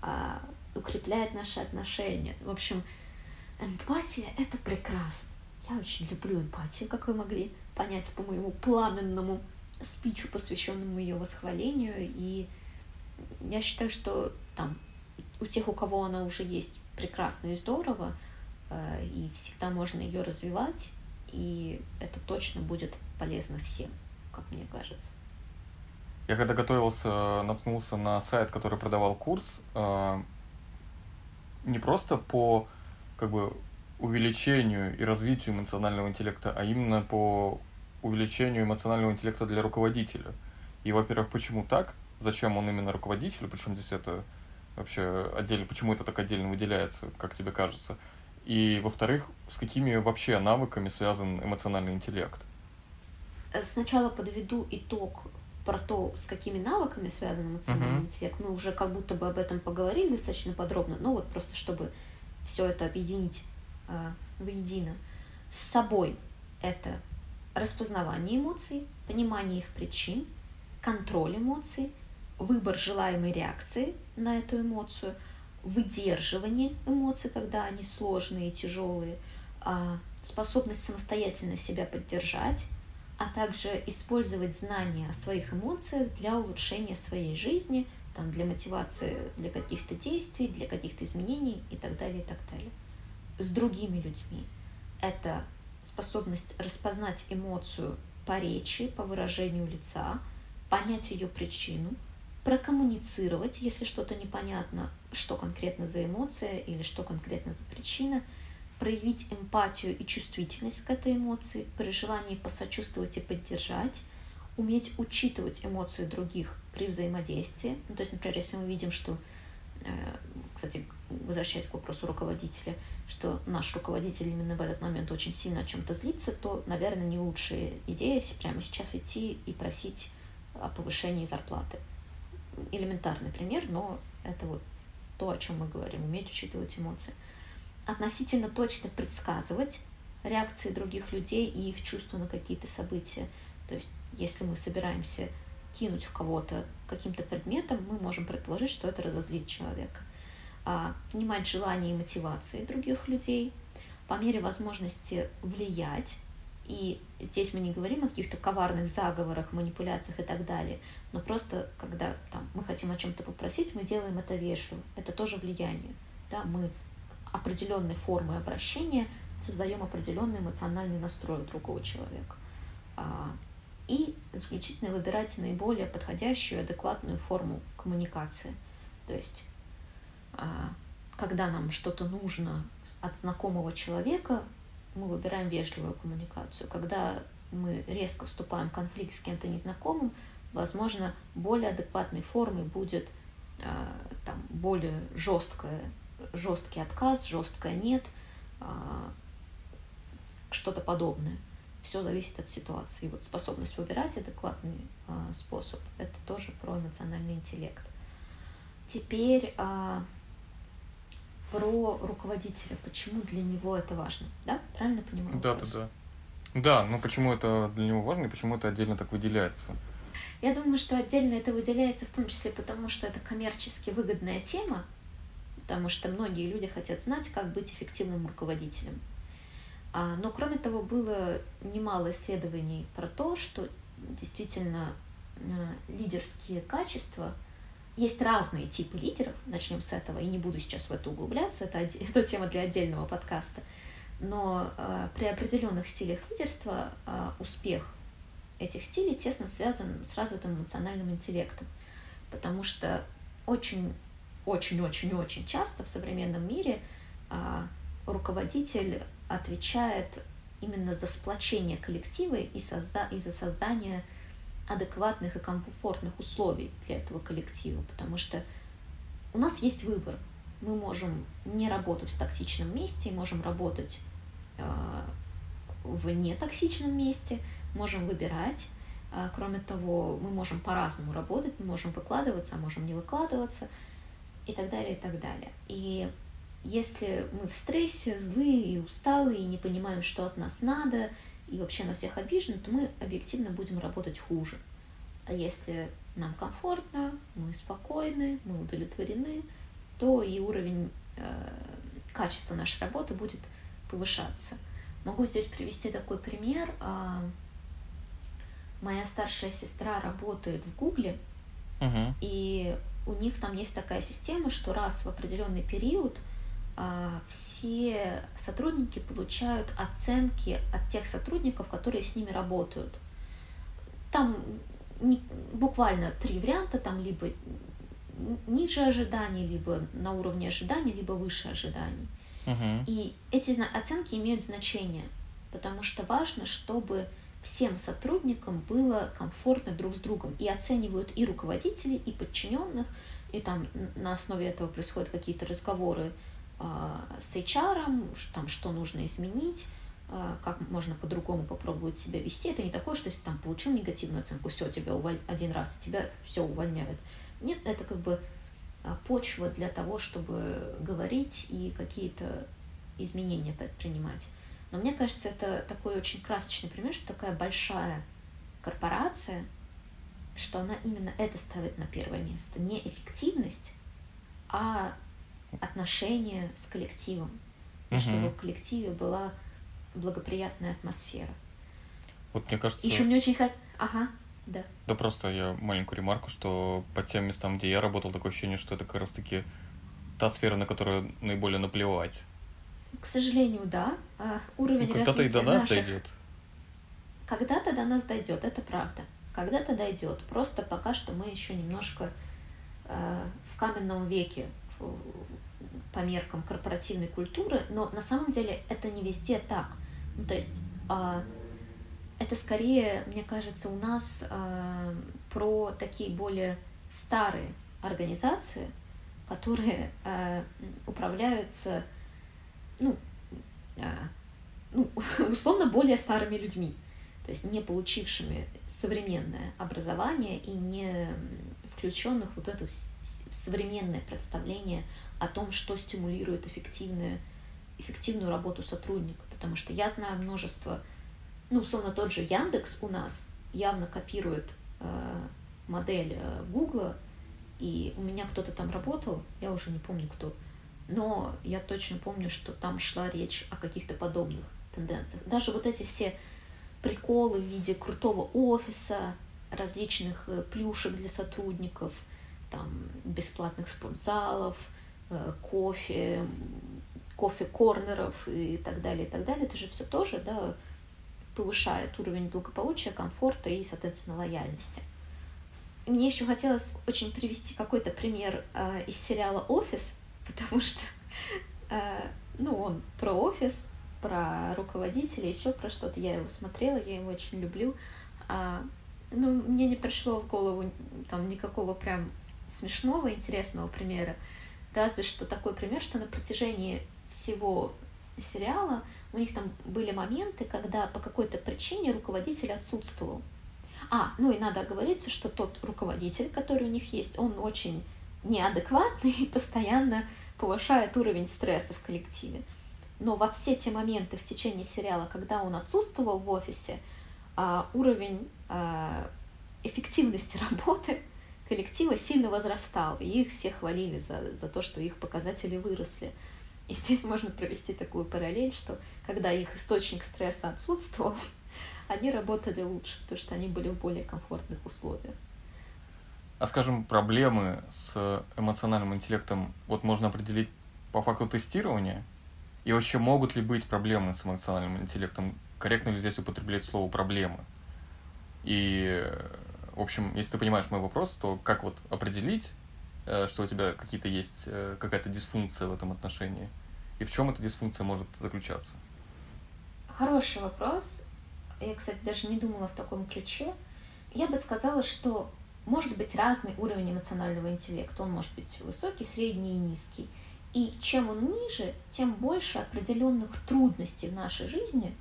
S1: а, укрепляет наши отношения. В общем, эмпатия — это прекрасно. Я очень люблю эмпатию, как вы могли понять по моему пламенному спичу, посвященному ее восхвалению. И я считаю, что там у тех, у кого она уже есть, прекрасно и здорово, э, и всегда можно ее развивать, и это точно будет полезно всем, как мне кажется.
S2: Я когда готовился, наткнулся на сайт, который продавал курс, э, не просто по как бы увеличению и развитию эмоционального интеллекта, а именно по увеличению эмоционального интеллекта для руководителя. И, во-первых, почему так? Зачем он именно руководителю? Причем здесь это вообще отдельно, почему это так отдельно выделяется, как тебе кажется? И, во-вторых, с какими вообще навыками связан эмоциональный интеллект?
S1: Сначала подведу итог про то, с какими навыками связан эмоциональный uh-huh. интеллект. Мы уже как будто бы об этом поговорили достаточно подробно, но вот просто чтобы все это объединить э, воедино. С собой это распознавание эмоций, понимание их причин, контроль эмоций, выбор желаемой реакции на эту эмоцию, выдерживание эмоций, когда они сложные и тяжелые, э, способность самостоятельно себя поддержать, а также использовать знания о своих эмоциях для улучшения своей жизни, там, для мотивации для каких-то действий, для каких-то изменений и так далее, и так далее. С другими людьми. Это способность распознать эмоцию по речи, по выражению лица, понять ее причину, прокоммуницировать, если что-то непонятно, что конкретно за эмоция или что конкретно за причина – проявить эмпатию и чувствительность к этой эмоции, при желании посочувствовать и поддержать, уметь учитывать эмоции других при взаимодействии. Ну, то есть, например, если мы видим, что, э, кстати, возвращаясь к вопросу руководителя, что наш руководитель именно в этот момент очень сильно о чем-то злится, то, наверное, не лучшая идея прямо сейчас идти и просить о повышении зарплаты. Элементарный пример, но это вот то, о чем мы говорим, уметь учитывать эмоции относительно точно предсказывать реакции других людей и их чувства на какие-то события. То есть, если мы собираемся кинуть в кого-то каким-то предметом, мы можем предположить, что это разозлит человека. А, понимать желания и мотивации других людей, по мере возможности влиять. И здесь мы не говорим о каких-то коварных заговорах, манипуляциях и так далее, но просто, когда там, мы хотим о чем-то попросить, мы делаем это вежливо. Это тоже влияние. Да? Мы определенной формы обращения создаем определенный эмоциональный настрой у другого человека. А, и исключительно выбирать наиболее подходящую, адекватную форму коммуникации. То есть, а, когда нам что-то нужно от знакомого человека, мы выбираем вежливую коммуникацию. Когда мы резко вступаем в конфликт с кем-то незнакомым, возможно, более адекватной формой будет а, там, более жесткое, жесткий отказ, жесткое нет, а, что-то подобное. Все зависит от ситуации. И вот способность выбирать адекватный а, способ – это тоже про эмоциональный интеллект. Теперь про руководителя. Почему для него это важно? Да? Правильно понимаю?
S2: Да, да, да. Да, но почему это для него важно и почему это отдельно так выделяется?
S1: Я думаю, что отдельно это выделяется в том числе потому, что это коммерчески выгодная тема, потому что многие люди хотят знать, как быть эффективным руководителем. А, но кроме того, было немало исследований про то, что действительно э, лидерские качества есть разные типы лидеров, начнем с этого, и не буду сейчас в это углубляться, это, это тема для отдельного подкаста. Но э, при определенных стилях лидерства э, успех этих стилей тесно связан с развитым эмоциональным интеллектом, потому что очень, очень, очень, очень часто в современном мире э, руководитель отвечает именно за сплочение коллектива и, созда и за создание адекватных и комфортных условий для этого коллектива, потому что у нас есть выбор. Мы можем не работать в токсичном месте, можем работать э, в нетоксичном месте, можем выбирать. Э, кроме того, мы можем по-разному работать, мы можем выкладываться, а можем не выкладываться и так далее, и так далее. И если мы в стрессе, злые и усталые, и не понимаем, что от нас надо, и вообще на всех обижены, то мы объективно будем работать хуже. А если нам комфортно, мы спокойны, мы удовлетворены, то и уровень э, качества нашей работы будет повышаться. Могу здесь привести такой пример. А, моя старшая сестра работает в Гугле, uh-huh. и у них там есть такая система, что раз в определенный период все сотрудники получают оценки от тех сотрудников, которые с ними работают. Там не, буквально три варианта, там либо ниже ожиданий, либо на уровне ожиданий, либо выше ожиданий. Uh-huh. И эти оценки имеют значение, потому что важно, чтобы всем сотрудникам было комфортно друг с другом. И оценивают и руководителей, и подчиненных, и там на основе этого происходят какие-то разговоры а, с HR, там, что нужно изменить, а, как можно по-другому попробовать себя вести. Это не такое, что если там получил негативную оценку, все, тебя уволь... один раз, тебя все увольняют. Нет, это как бы а, почва для того, чтобы говорить и какие-то изменения предпринимать. Но мне кажется, это такой очень красочный пример, что такая большая корпорация, что она именно это ставит на первое место. Не эффективность, а отношения с коллективом, угу. чтобы в коллективе была благоприятная атмосфера.
S2: Вот мне кажется...
S1: Еще мне очень хотелось... Ага, да.
S2: Да просто я маленькую ремарку, что по тем местам, где я работал, такое ощущение, что это как раз-таки та сфера, на которую наиболее наплевать.
S1: К сожалению, да. А, уровень
S2: ну, когда-то и до нас наших... дойдет.
S1: Когда-то до нас дойдет, это правда. Когда-то дойдет. Просто пока что мы еще немножко э, в каменном веке по меркам корпоративной культуры, но на самом деле это не везде так. Ну, то есть э, это скорее, мне кажется, у нас э, про такие более старые организации, которые э, управляются, ну, э, ну, условно, более старыми людьми, то есть не получившими современное образование и не включенных вот это в современное представление о том, что стимулирует эффективную, эффективную работу сотрудника. Потому что я знаю множество, ну, условно, тот же Яндекс у нас явно копирует э, модель э, Гугла, и у меня кто-то там работал, я уже не помню кто, но я точно помню, что там шла речь о каких-то подобных тенденциях. Даже вот эти все приколы в виде крутого офиса, различных э, плюшек для сотрудников, там, бесплатных спортзалов, кофе, кофе-корнеров и так далее, и так далее. Это же все тоже, да, повышает уровень благополучия, комфорта и, соответственно, лояльности. Мне еще хотелось очень привести какой-то пример э, из сериала «Офис», потому что, э, ну, он про офис, про руководителя, еще про что-то. Я его смотрела, я его очень люблю. А, ну, мне не пришло в голову там никакого прям смешного, интересного примера. Разве что такой пример, что на протяжении всего сериала у них там были моменты, когда по какой-то причине руководитель отсутствовал. А, ну и надо оговориться, что тот руководитель, который у них есть, он очень неадекватный и постоянно повышает уровень стресса в коллективе. Но во все те моменты в течение сериала, когда он отсутствовал в офисе, а, уровень а, эффективности работы коллектива сильно возрастал, и их все хвалили за, за то, что их показатели выросли. И здесь можно провести такую параллель, что когда их источник стресса отсутствовал, они работали лучше, потому что они были в более комфортных условиях.
S2: А скажем, проблемы с эмоциональным интеллектом вот можно определить по факту тестирования? И вообще могут ли быть проблемы с эмоциональным интеллектом? Корректно ли здесь употреблять слово проблемы? И, в общем, если ты понимаешь мой вопрос, то как вот определить, э, что у тебя какие-то есть, э, какая-то дисфункция в этом отношении? И в чем эта дисфункция может заключаться?
S1: Хороший вопрос. Я, кстати, даже не думала в таком ключе. Я бы сказала, что может быть разный уровень эмоционального интеллекта. Он может быть высокий, средний и низкий. И чем он ниже, тем больше определенных трудностей в нашей жизни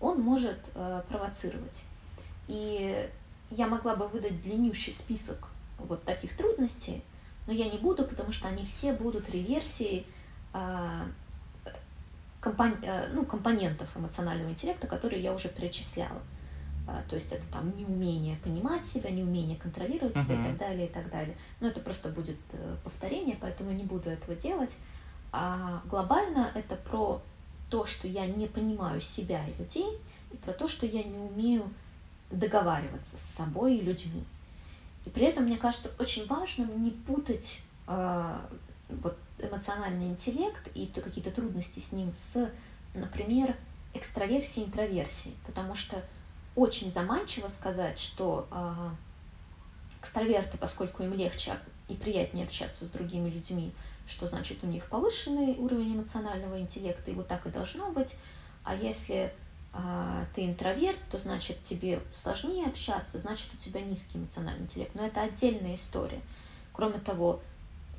S1: он может э, провоцировать. И я могла бы выдать длиннющий список вот таких трудностей, но я не буду, потому что они все будут реверсией э, компон, э, ну, компонентов эмоционального интеллекта, которые я уже перечисляла. А, то есть это там неумение понимать себя, неумение контролировать себя uh-huh. и так далее, и так далее. Но это просто будет э, повторение, поэтому я не буду этого делать. А глобально это про то, что я не понимаю себя и людей, и про то, что я не умею договариваться с собой и людьми. И при этом, мне кажется, очень важным не путать э, вот, эмоциональный интеллект и то, какие-то трудности с ним с, например, экстраверсией и интроверсией. Потому что очень заманчиво сказать, что э, экстраверты, поскольку им легче и приятнее общаться с другими людьми, что значит у них повышенный уровень эмоционального интеллекта, и вот так и должно быть. А если ты интроверт, то значит тебе сложнее общаться, значит у тебя низкий эмоциональный интеллект. Но это отдельная история. Кроме того,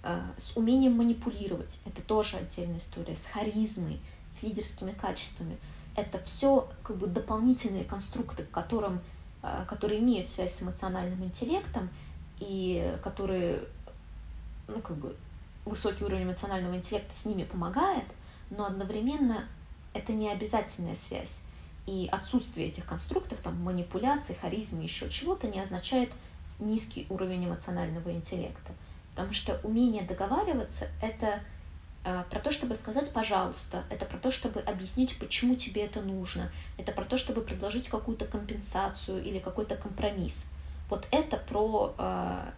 S1: э, с умением манипулировать, это тоже отдельная история, с харизмой, с лидерскими качествами – это все как бы дополнительные конструкты, которым, э, которые имеют связь с эмоциональным интеллектом и которые, ну, как бы, высокий уровень эмоционального интеллекта с ними помогает, но одновременно это не обязательная связь. И отсутствие этих конструктов, там, манипуляций, харизмы, еще чего-то, не означает низкий уровень эмоционального интеллекта. Потому что умение договариваться — это Э, про то, чтобы сказать «пожалуйста», это про то, чтобы объяснить, почему тебе это нужно, это про то, чтобы предложить какую-то компенсацию или какой-то компромисс. Вот это про э,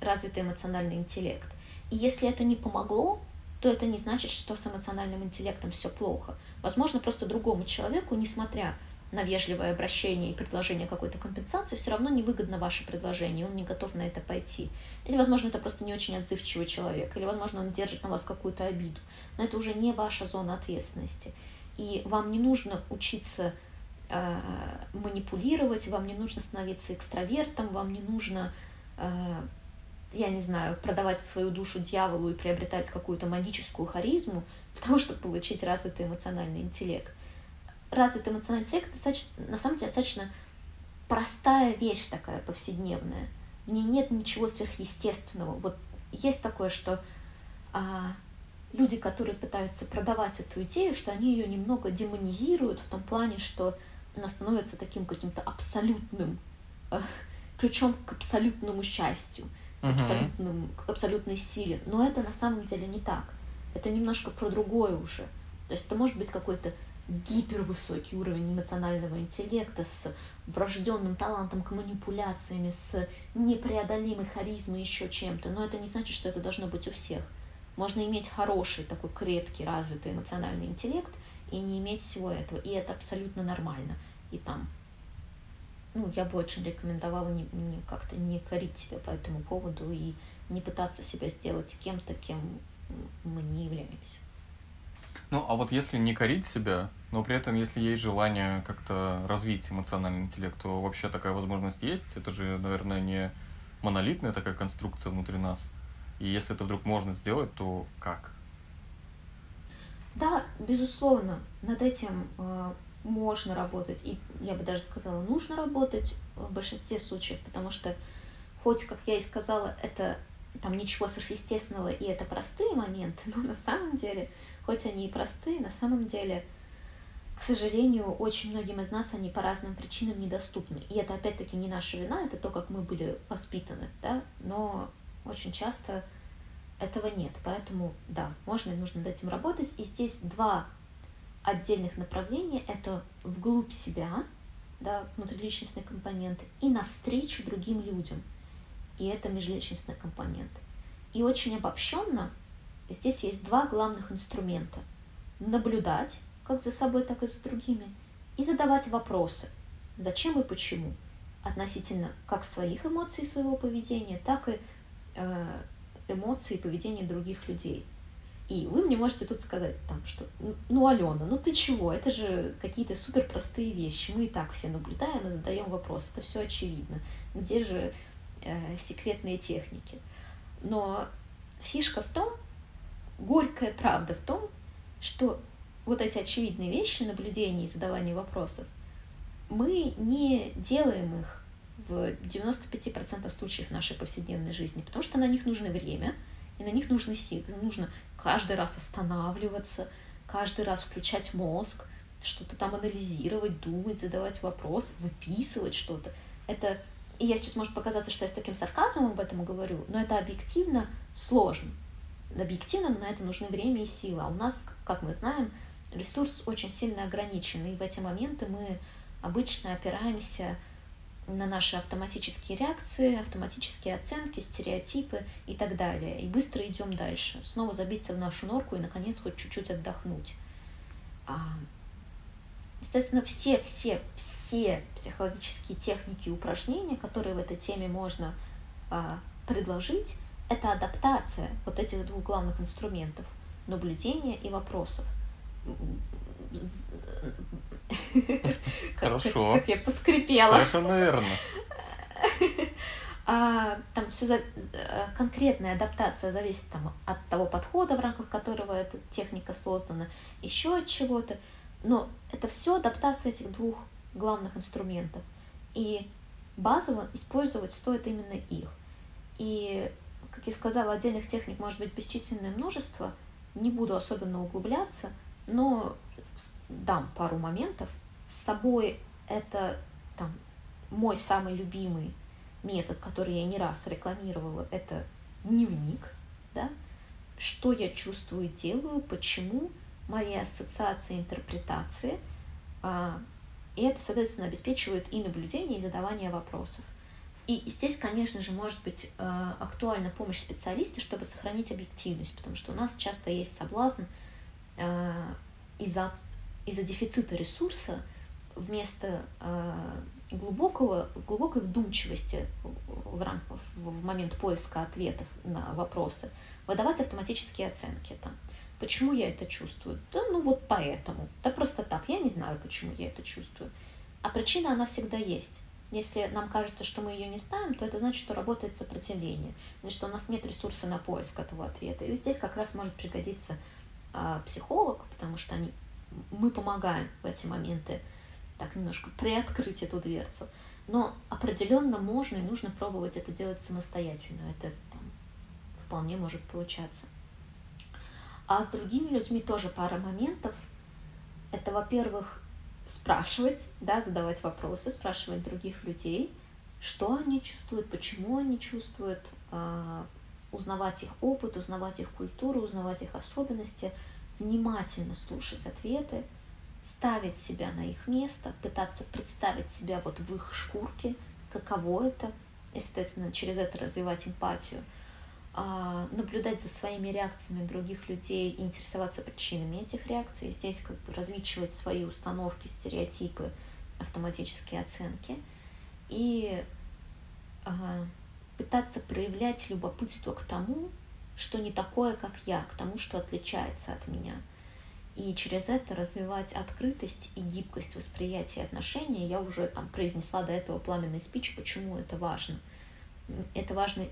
S1: развитый эмоциональный интеллект. И если это не помогло, то это не значит, что с эмоциональным интеллектом все плохо. Возможно, просто другому человеку, несмотря на вежливое обращение и предложение какой-то компенсации, все равно невыгодно ваше предложение, он не готов на это пойти. Или, возможно, это просто не очень отзывчивый человек, или, возможно, он держит на вас какую-то обиду. Но это уже не ваша зона ответственности. И вам не нужно учиться э, манипулировать, вам не нужно становиться экстравертом, вам не нужно, э, я не знаю, продавать свою душу дьяволу и приобретать какую-то магическую харизму для того, чтобы получить развитый эмоциональный интеллект развитый эмоциональный интеллект достаточно, на самом деле достаточно простая вещь такая повседневная. В ней нет ничего сверхъестественного. Вот есть такое, что а, люди, которые пытаются продавать эту идею, что они ее немного демонизируют в том плане, что она становится таким каким-то абсолютным э, ключом к абсолютному счастью, абсолютным, к абсолютной силе. Но это на самом деле не так. Это немножко про другое уже. То есть это может быть какой-то гипервысокий уровень эмоционального интеллекта с врожденным талантом к манипуляциями, с непреодолимой харизмой, еще чем-то. Но это не значит, что это должно быть у всех. Можно иметь хороший, такой крепкий, развитый эмоциональный интеллект и не иметь всего этого. И это абсолютно нормально. И там, ну, я бы очень рекомендовала не, не как-то не корить себя по этому поводу и не пытаться себя сделать кем-то, кем мы не являемся.
S2: Ну, а вот если не корить себя, но при этом, если есть желание как-то развить эмоциональный интеллект, то вообще такая возможность есть. Это же, наверное, не монолитная такая конструкция внутри нас. И если это вдруг можно сделать, то как?
S1: Да, безусловно, над этим э, можно работать, и я бы даже сказала, нужно работать в большинстве случаев, потому что, хоть, как я и сказала, это там ничего сверхъестественного, и это простые моменты, но на самом деле, хоть они и простые, на самом деле, к сожалению, очень многим из нас они по разным причинам недоступны. И это опять-таки не наша вина, это то, как мы были воспитаны, да, но очень часто этого нет. Поэтому, да, можно и нужно над этим работать. И здесь два отдельных направления. Это вглубь себя, да, внутриличностный компонент, и навстречу другим людям. И это межличностный компонент. И очень обобщенно здесь есть два главных инструмента. Наблюдать как за собой, так и за другими, и задавать вопросы. Зачем и почему? Относительно как своих эмоций своего поведения, так и э, эмоций и поведения других людей. И вы мне можете тут сказать, там, что ну, Алена, ну ты чего? Это же какие-то супер простые вещи. Мы и так все наблюдаем и задаем вопрос. Это все очевидно. Где же э, секретные техники? Но фишка в том, горькая правда в том, что вот эти очевидные вещи, наблюдения и задавания вопросов, мы не делаем их в 95% случаев нашей повседневной жизни, потому что на них нужно время, и на них нужны силы. Нужно каждый раз останавливаться, каждый раз включать мозг, что-то там анализировать, думать, задавать вопрос, выписывать что-то. Это, и я сейчас может показаться, что я с таким сарказмом об этом говорю, но это объективно сложно. Объективно на это нужны время и сила. А у нас, как мы знаем, ресурс очень сильно ограничен, и в эти моменты мы обычно опираемся на наши автоматические реакции, автоматические оценки, стереотипы и так далее. И быстро идем дальше. Снова забиться в нашу норку и, наконец, хоть чуть-чуть отдохнуть. А, естественно, все, все, все психологические техники и упражнения, которые в этой теме можно а, предложить, это адаптация вот этих двух главных инструментов – наблюдения и вопросов.
S2: Хорошо.
S1: Как я поскрипела.
S2: Совершенно верно.
S1: А, там все за, конкретная адаптация зависит там, от того подхода, в рамках которого эта техника создана, еще от чего-то. Но это все адаптация этих двух главных инструментов. И базово использовать стоит именно их. И, как я сказала, отдельных техник может быть бесчисленное множество. Не буду особенно углубляться, но дам пару моментов. С собой это там, мой самый любимый метод, который я не раз рекламировала, это дневник, да, что я чувствую, делаю, почему, мои ассоциации, интерпретации, а, и это, соответственно, обеспечивает и наблюдение, и задавание вопросов. И здесь, конечно же, может быть э, актуальна помощь специалиста, чтобы сохранить объективность, потому что у нас часто есть соблазн из-за из-за дефицита ресурса вместо э, глубокого, глубокой вдумчивости в, рамках, в момент поиска ответов на вопросы выдавать автоматические оценки. Там. Почему я это чувствую? Да ну вот поэтому. Да просто так. Я не знаю, почему я это чувствую. А причина, она всегда есть. Если нам кажется, что мы ее не знаем, то это значит, что работает сопротивление, значит, что у нас нет ресурса на поиск этого ответа. И здесь как раз может пригодиться психолог, потому что они мы помогаем в эти моменты так немножко приоткрыть эту дверцу. Но определенно можно и нужно пробовать это делать самостоятельно. Это там, вполне может получаться. А с другими людьми тоже пара моментов. Это, во-первых, спрашивать, да, задавать вопросы, спрашивать других людей, что они чувствуют, почему они чувствуют, а, узнавать их опыт, узнавать их культуру, узнавать их особенности – внимательно слушать ответы, ставить себя на их место, пытаться представить себя вот в их шкурке, каково это, и, соответственно, через это развивать эмпатию, а, наблюдать за своими реакциями других людей и интересоваться причинами этих реакций, здесь как бы развичивать свои установки, стереотипы автоматические оценки. И ага, пытаться проявлять любопытство к тому, что не такое, как я, к тому, что отличается от меня. И через это развивать открытость и гибкость восприятия отношений. Я уже там произнесла до этого пламенный спич, почему это важно. Это важно,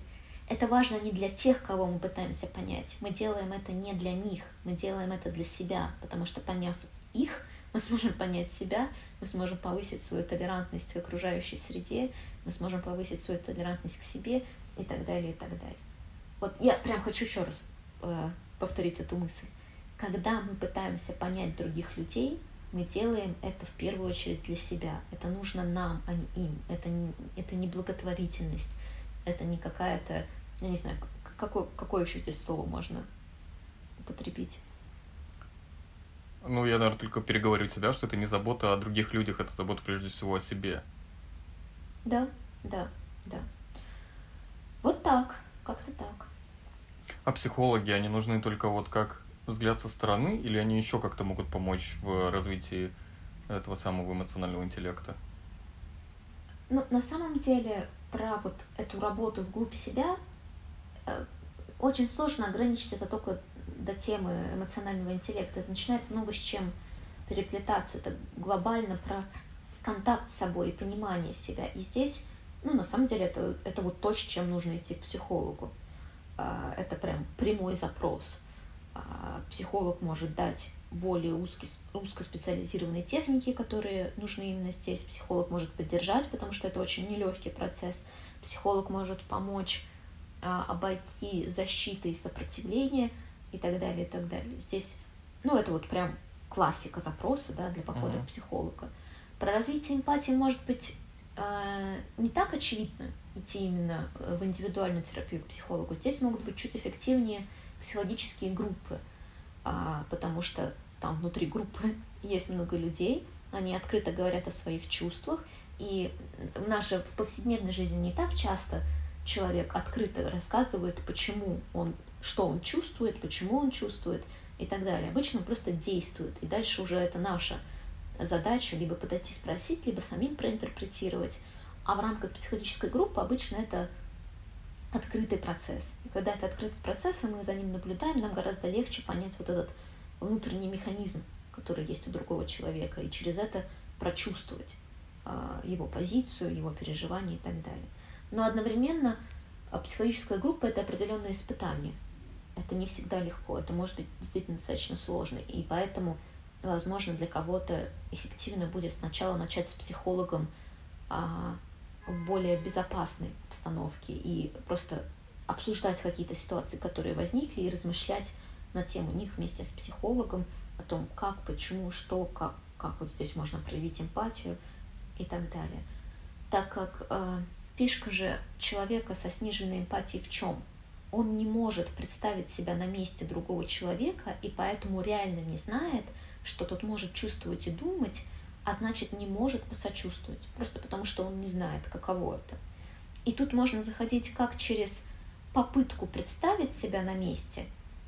S1: это важно не для тех, кого мы пытаемся понять. Мы делаем это не для них, мы делаем это для себя, потому что поняв их, мы сможем понять себя, мы сможем повысить свою толерантность к окружающей среде, мы сможем повысить свою толерантность к себе и так далее, и так далее. Вот я прям хочу еще раз э, повторить эту мысль. Когда мы пытаемся понять других людей, мы делаем это в первую очередь для себя. Это нужно нам, а не им. Это не, это не благотворительность. Это не какая-то, я не знаю, какое, какое еще здесь слово можно употребить?
S2: Ну, я, наверное, только переговорю тебя, что это не забота о других людях, это забота прежде всего о себе.
S1: Да, да, да. Вот так, как-то так.
S2: А психологи, они нужны только вот как взгляд со стороны, или они еще как-то могут помочь в развитии этого самого эмоционального интеллекта?
S1: Ну, на самом деле, про вот эту работу вглубь себя э, очень сложно ограничить это только до темы эмоционального интеллекта. Это начинает много с чем переплетаться. Это глобально про контакт с собой и понимание себя. И здесь, ну, на самом деле, это, это вот то, с чем нужно идти к психологу. А, это прям прямой запрос. А, психолог может дать более узкие, узкоспециализированные техники, которые нужны именно здесь. Психолог может поддержать, потому что это очень нелегкий процесс. Психолог может помочь а, обойти защиты и сопротивление и так далее, и так далее. Здесь, ну, это вот прям классика запроса, да, для похода uh-huh. к психологу. Про развитие эмпатии может быть э, не так очевидно идти именно э, в индивидуальную терапию к психологу. Здесь могут быть чуть эффективнее психологические группы, э, потому что там внутри группы есть много людей, они открыто говорят о своих чувствах, и в нашей в повседневной жизни не так часто человек открыто рассказывает, почему он, что он чувствует, почему он чувствует и так далее. Обычно он просто действует, и дальше уже это наша задача либо подойти спросить, либо самим проинтерпретировать. А в рамках психологической группы обычно это открытый процесс. И когда это открытый процесс, и мы за ним наблюдаем, нам гораздо легче понять вот этот внутренний механизм, который есть у другого человека, и через это прочувствовать э, его позицию, его переживания и так далее. Но одновременно а, психологическая группа — это определенное испытание. Это не всегда легко, это может быть действительно достаточно сложно, и поэтому возможно, для кого-то эффективно будет сначала начать с психологом а, в более безопасной обстановке и просто обсуждать какие-то ситуации, которые возникли, и размышлять на тему них вместе с психологом о том, как, почему, что, как, как вот здесь можно проявить эмпатию и так далее. Так как э, фишка же человека со сниженной эмпатией в чем? Он не может представить себя на месте другого человека и поэтому реально не знает, что тот может чувствовать и думать, а значит не может посочувствовать, просто потому что он не знает, каково это. И тут можно заходить как через попытку представить себя на месте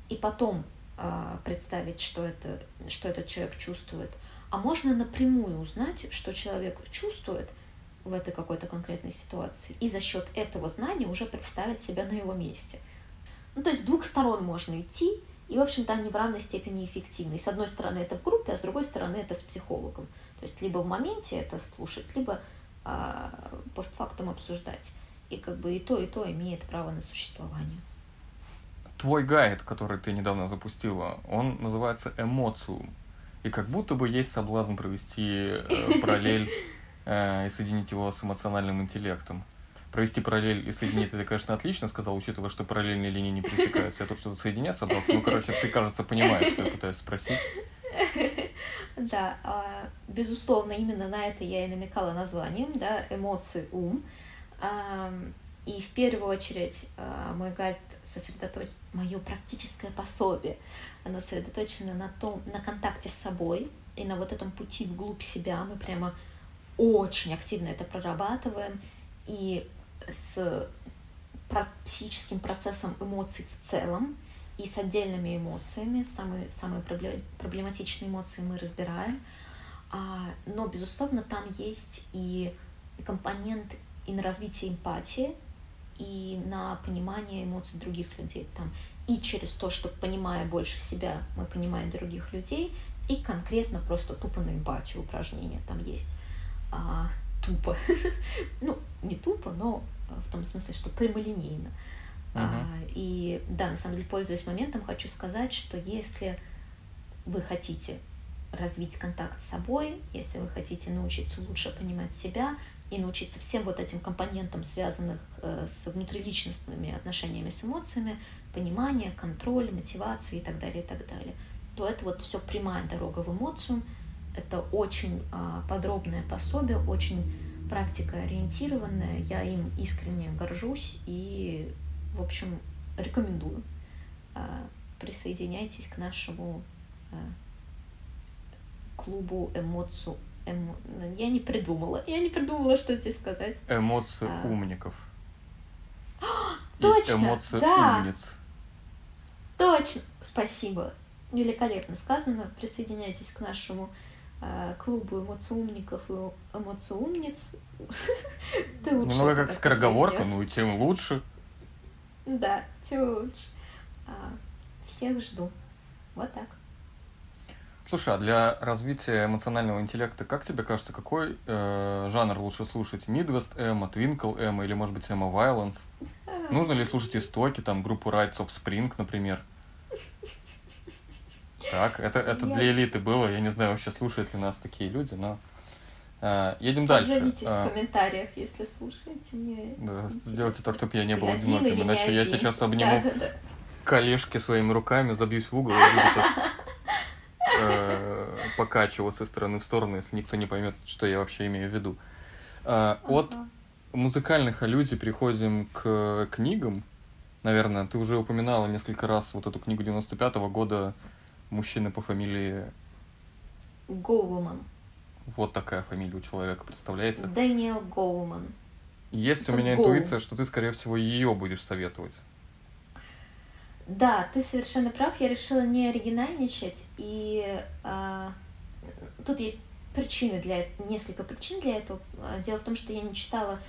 S1: и потом э, представить, что, это, что этот человек чувствует, а можно напрямую узнать, что человек чувствует в этой какой-то конкретной ситуации, и за счет этого знания уже представить себя на его месте. Ну, то есть с двух сторон можно идти, и, в общем-то, они в равной степени эффективны. И с одной стороны это в группе, а с другой стороны это с психологом. То есть либо в моменте это слушать, либо а, постфактум обсуждать. И как бы и то, и то имеет право на существование.
S2: Твой гайд, который ты недавно запустила, он называется «Эмоциум». И как будто бы есть соблазн провести э, параллель э, и соединить его с эмоциональным интеллектом провести параллель и соединить это, конечно, отлично сказал, учитывая, что параллельные линии не пересекаются. Я тут что-то соединять собрался. Ну, короче, ты, кажется, понимаешь, что я пытаюсь спросить.
S1: Да, а, безусловно, именно на это я и намекала названием, да, эмоции, ум. И в первую очередь а, мой гайд сосредоточен, мое практическое пособие, оно сосредоточено на том, на контакте с собой и на вот этом пути вглубь себя. Мы прямо очень активно это прорабатываем. И с психическим процессом эмоций в целом и с отдельными эмоциями. Самые, самые проблематичные эмоции мы разбираем. А, но, безусловно, там есть и компонент и на развитие эмпатии, и на понимание эмоций других людей. Там и через то, что понимая больше себя, мы понимаем других людей, и конкретно просто тупо на эмпатию упражнения там есть. А, тупо. ну, не тупо, но в том смысле, что прямолинейно. Uh-huh. А, и да, на самом деле, пользуясь моментом, хочу сказать, что если вы хотите развить контакт с собой, если вы хотите научиться лучше понимать себя и научиться всем вот этим компонентам, связанных э, с внутриличностными отношениями с эмоциями, понимание, контроль, мотивация и так далее, и так далее, то это вот все прямая дорога в эмоцию. Это очень э, подробное пособие, очень практика ориентированная. Я им искренне горжусь и, в общем, рекомендую. Э, присоединяйтесь к нашему э, клубу эмоцию. Эмо... Я не придумала. Я не придумала, что тебе сказать.
S2: Эмоции а... умников.
S1: Точно!
S2: эмоции
S1: да.
S2: умниц.
S1: Точно! Спасибо. Великолепно сказано. Присоединяйтесь к нашему клубу эмоциумников и эмоциумниц.
S2: Немного как скороговорка, ну и тем лучше.
S1: Да, тем лучше. А, всех жду. Вот так.
S2: Слушай, а для развития эмоционального интеллекта, как тебе кажется, какой э, жанр лучше слушать? Midwest Эмо, Twinkle Эмо или, может быть, Эмо Violence? Нужно ли слушать истоки, там, группу Rights of Spring, например? Так, это, это я... для элиты было. Я не знаю, вообще слушают ли нас такие люди, но... Э, едем дальше.
S1: Отзовитесь э, в комментариях, если слушаете мне.
S2: Да, сделайте так, чтобы я не был одиноким, иначе я сейчас обниму да, да, да. колешки своими руками, забьюсь в угол и буду так э, покачиваться из стороны в сторону, если никто не поймет, что я вообще имею в виду. Э, от музыкальных аллюзий переходим к книгам. Наверное, ты уже упоминала несколько раз вот эту книгу 95-го года «Мужчина по фамилии...»
S1: Гоулман.
S2: Вот такая фамилия у человека, представляете?
S1: Дэниел Гоулман.
S2: Есть Это у меня Гоул. интуиция, что ты, скорее всего, ее будешь советовать.
S1: Да, ты совершенно прав. Я решила не оригинальничать. И э, тут есть причины для несколько причин для этого. Дело в том, что я не читала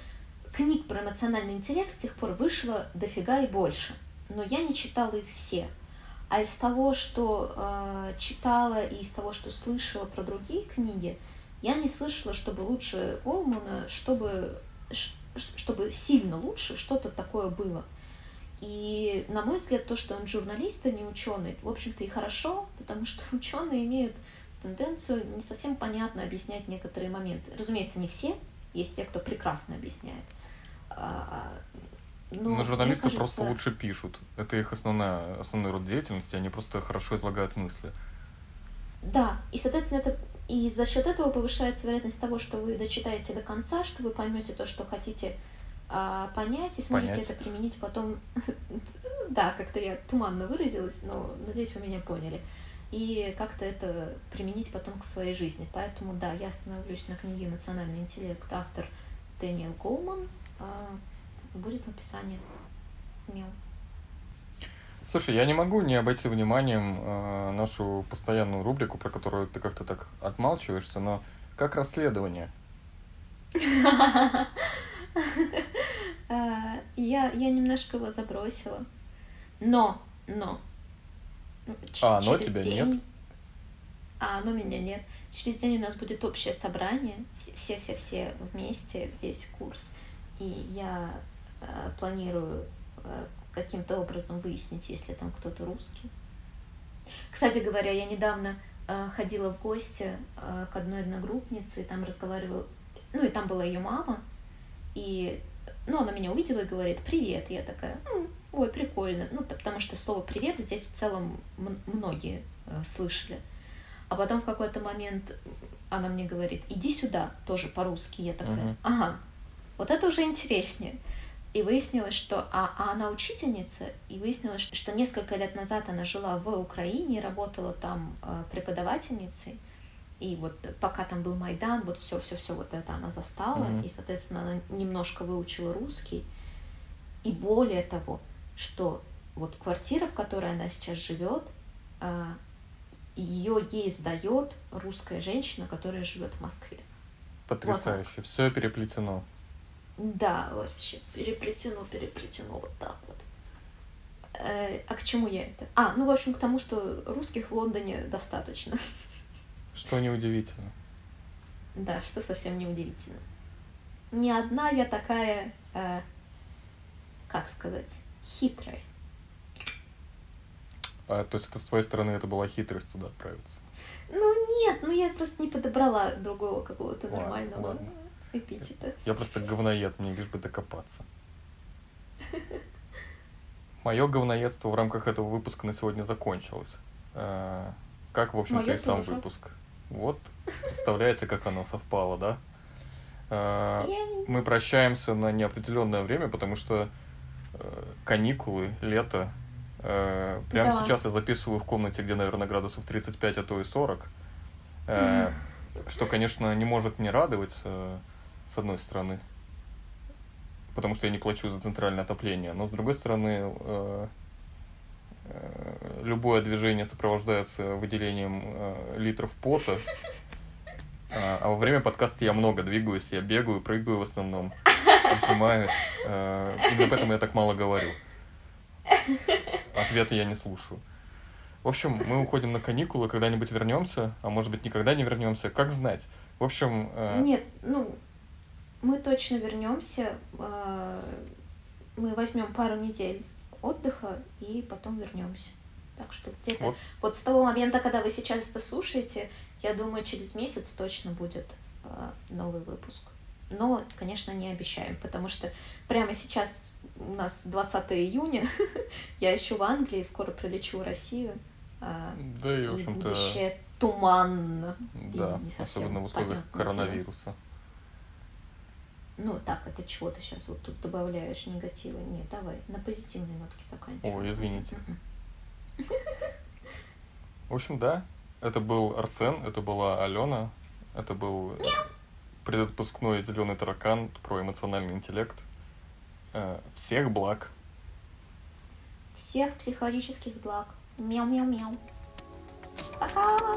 S1: книг про эмоциональный интеллект, с тех пор вышло дофига и больше. Но я не читала их все. А из того, что э, читала и из того, что слышала про другие книги, я не слышала, чтобы лучше Олмана, чтобы, чтобы сильно лучше что-то такое было. И, на мой взгляд, то, что он журналист, а не ученый, в общем-то и хорошо, потому что ученые имеют тенденцию не совсем понятно объяснять некоторые моменты. Разумеется, не все, есть те, кто прекрасно объясняет. А,
S2: но, Но журналисты кажется... просто лучше пишут. Это их основная, основной род деятельности, они просто хорошо излагают мысли.
S1: Да, и, соответственно, это и за счет этого повышается вероятность того, что вы дочитаете до конца, что вы поймете то, что хотите а, понять и сможете понять. это применить потом. да, как-то я туманно выразилась, но надеюсь, вы меня поняли. И как-то это применить потом к своей жизни. Поэтому, да, я остановлюсь на книге «Эмоциональный интеллект» автор Дэниел Колман. Будет в описании. Мел.
S2: Слушай, я не могу не обойти вниманием э, нашу постоянную рубрику, про которую ты как-то так отмалчиваешься, но как расследование?
S1: А, я, я немножко его забросила. Но, но.
S2: А, но тебя нет?
S1: А, но меня нет. Через день у нас будет общее собрание. Все-все-все вместе, весь курс. И я планирую э, каким-то образом выяснить, если там кто-то русский. Кстати говоря, я недавно э, ходила в гости э, к одной одногруппнице, и там разговаривала, ну и там была ее мама, и ну, она меня увидела и говорит «Привет». Я такая «Ой, прикольно». Ну, потому что слово «привет» здесь в целом многие э, слышали. А потом в какой-то момент она мне говорит «Иди сюда», тоже по-русски. Я такая. «Ага, вот это уже интереснее». И выяснилось, что а, а она учительница, и выяснилось, что несколько лет назад она жила в Украине, работала там э, преподавательницей, и вот пока там был Майдан, вот все, все, все вот это она застала, mm-hmm. и, соответственно, она немножко выучила русский. И более того, что вот квартира, в которой она сейчас живет, а, ее ей сдает русская женщина, которая живет в Москве.
S2: Потрясающе. Все переплетено.
S1: Да, вообще переплетено, переплетено вот так вот. Э, а к чему я это? А, ну, в общем, к тому, что русских в Лондоне достаточно.
S2: Что неудивительно.
S1: Да, что совсем неудивительно. Не одна я такая, э, как сказать, хитрая.
S2: А, то есть это с твоей стороны это была хитрость туда отправиться?
S1: Ну нет, ну я просто не подобрала другого какого-то нормального
S2: ладно.
S1: Эпитета.
S2: Я просто говноед, мне лишь бы докопаться. Мое говноедство в рамках этого выпуска на сегодня закончилось. Э, Как, в общем-то,
S1: Моё
S2: и сам
S1: тоже.
S2: выпуск. Вот, представляете, как оно совпало, да? Э. Мы прощаемся на неопределенное время, потому что э, каникулы, лето. Прямо
S1: Да.
S2: сейчас я записываю в комнате, где, наверное, градусов 35, а то и 40. Э, Что, конечно, не может не радовать, с одной стороны, потому что я не плачу за центральное отопление. Но, с другой стороны, э, э, любое движение сопровождается выделением э, литров пота. А а во время подкаста я много двигаюсь, я бегаю, прыгаю в основном, отжимаюсь. Э, Именно поэтому я так мало говорю. Ответы я не слушаю. В общем, мы уходим на каникулы, когда-нибудь вернемся, а может быть никогда не вернемся, как знать. В общем, э,
S1: Нет, ну, мы точно вернемся. Мы возьмем пару недель отдыха и потом вернемся. Так что где-то
S2: вот
S1: вот с того момента, когда вы сейчас это слушаете, я думаю, через месяц точно будет э, новый выпуск. Но, конечно, не обещаем, потому что прямо сейчас у нас 20 июня, я еще в Англии, скоро прилечу в Россию. э,
S2: да и, в общем-то,
S1: будущее туманно.
S2: да, особенно в условиях коронавируса.
S1: Ну, так, это чего ты сейчас вот тут добавляешь негатива? Нет, давай, на позитивной нотке заканчиваем.
S2: Ой, извините. В общем, да, это был Арсен, это была Алена, это был э, предотпускной зеленый таракан про эмоциональный интеллект. Э, Всех благ.
S1: Всех психологических благ. Мяу-мяу-мяу. Пока!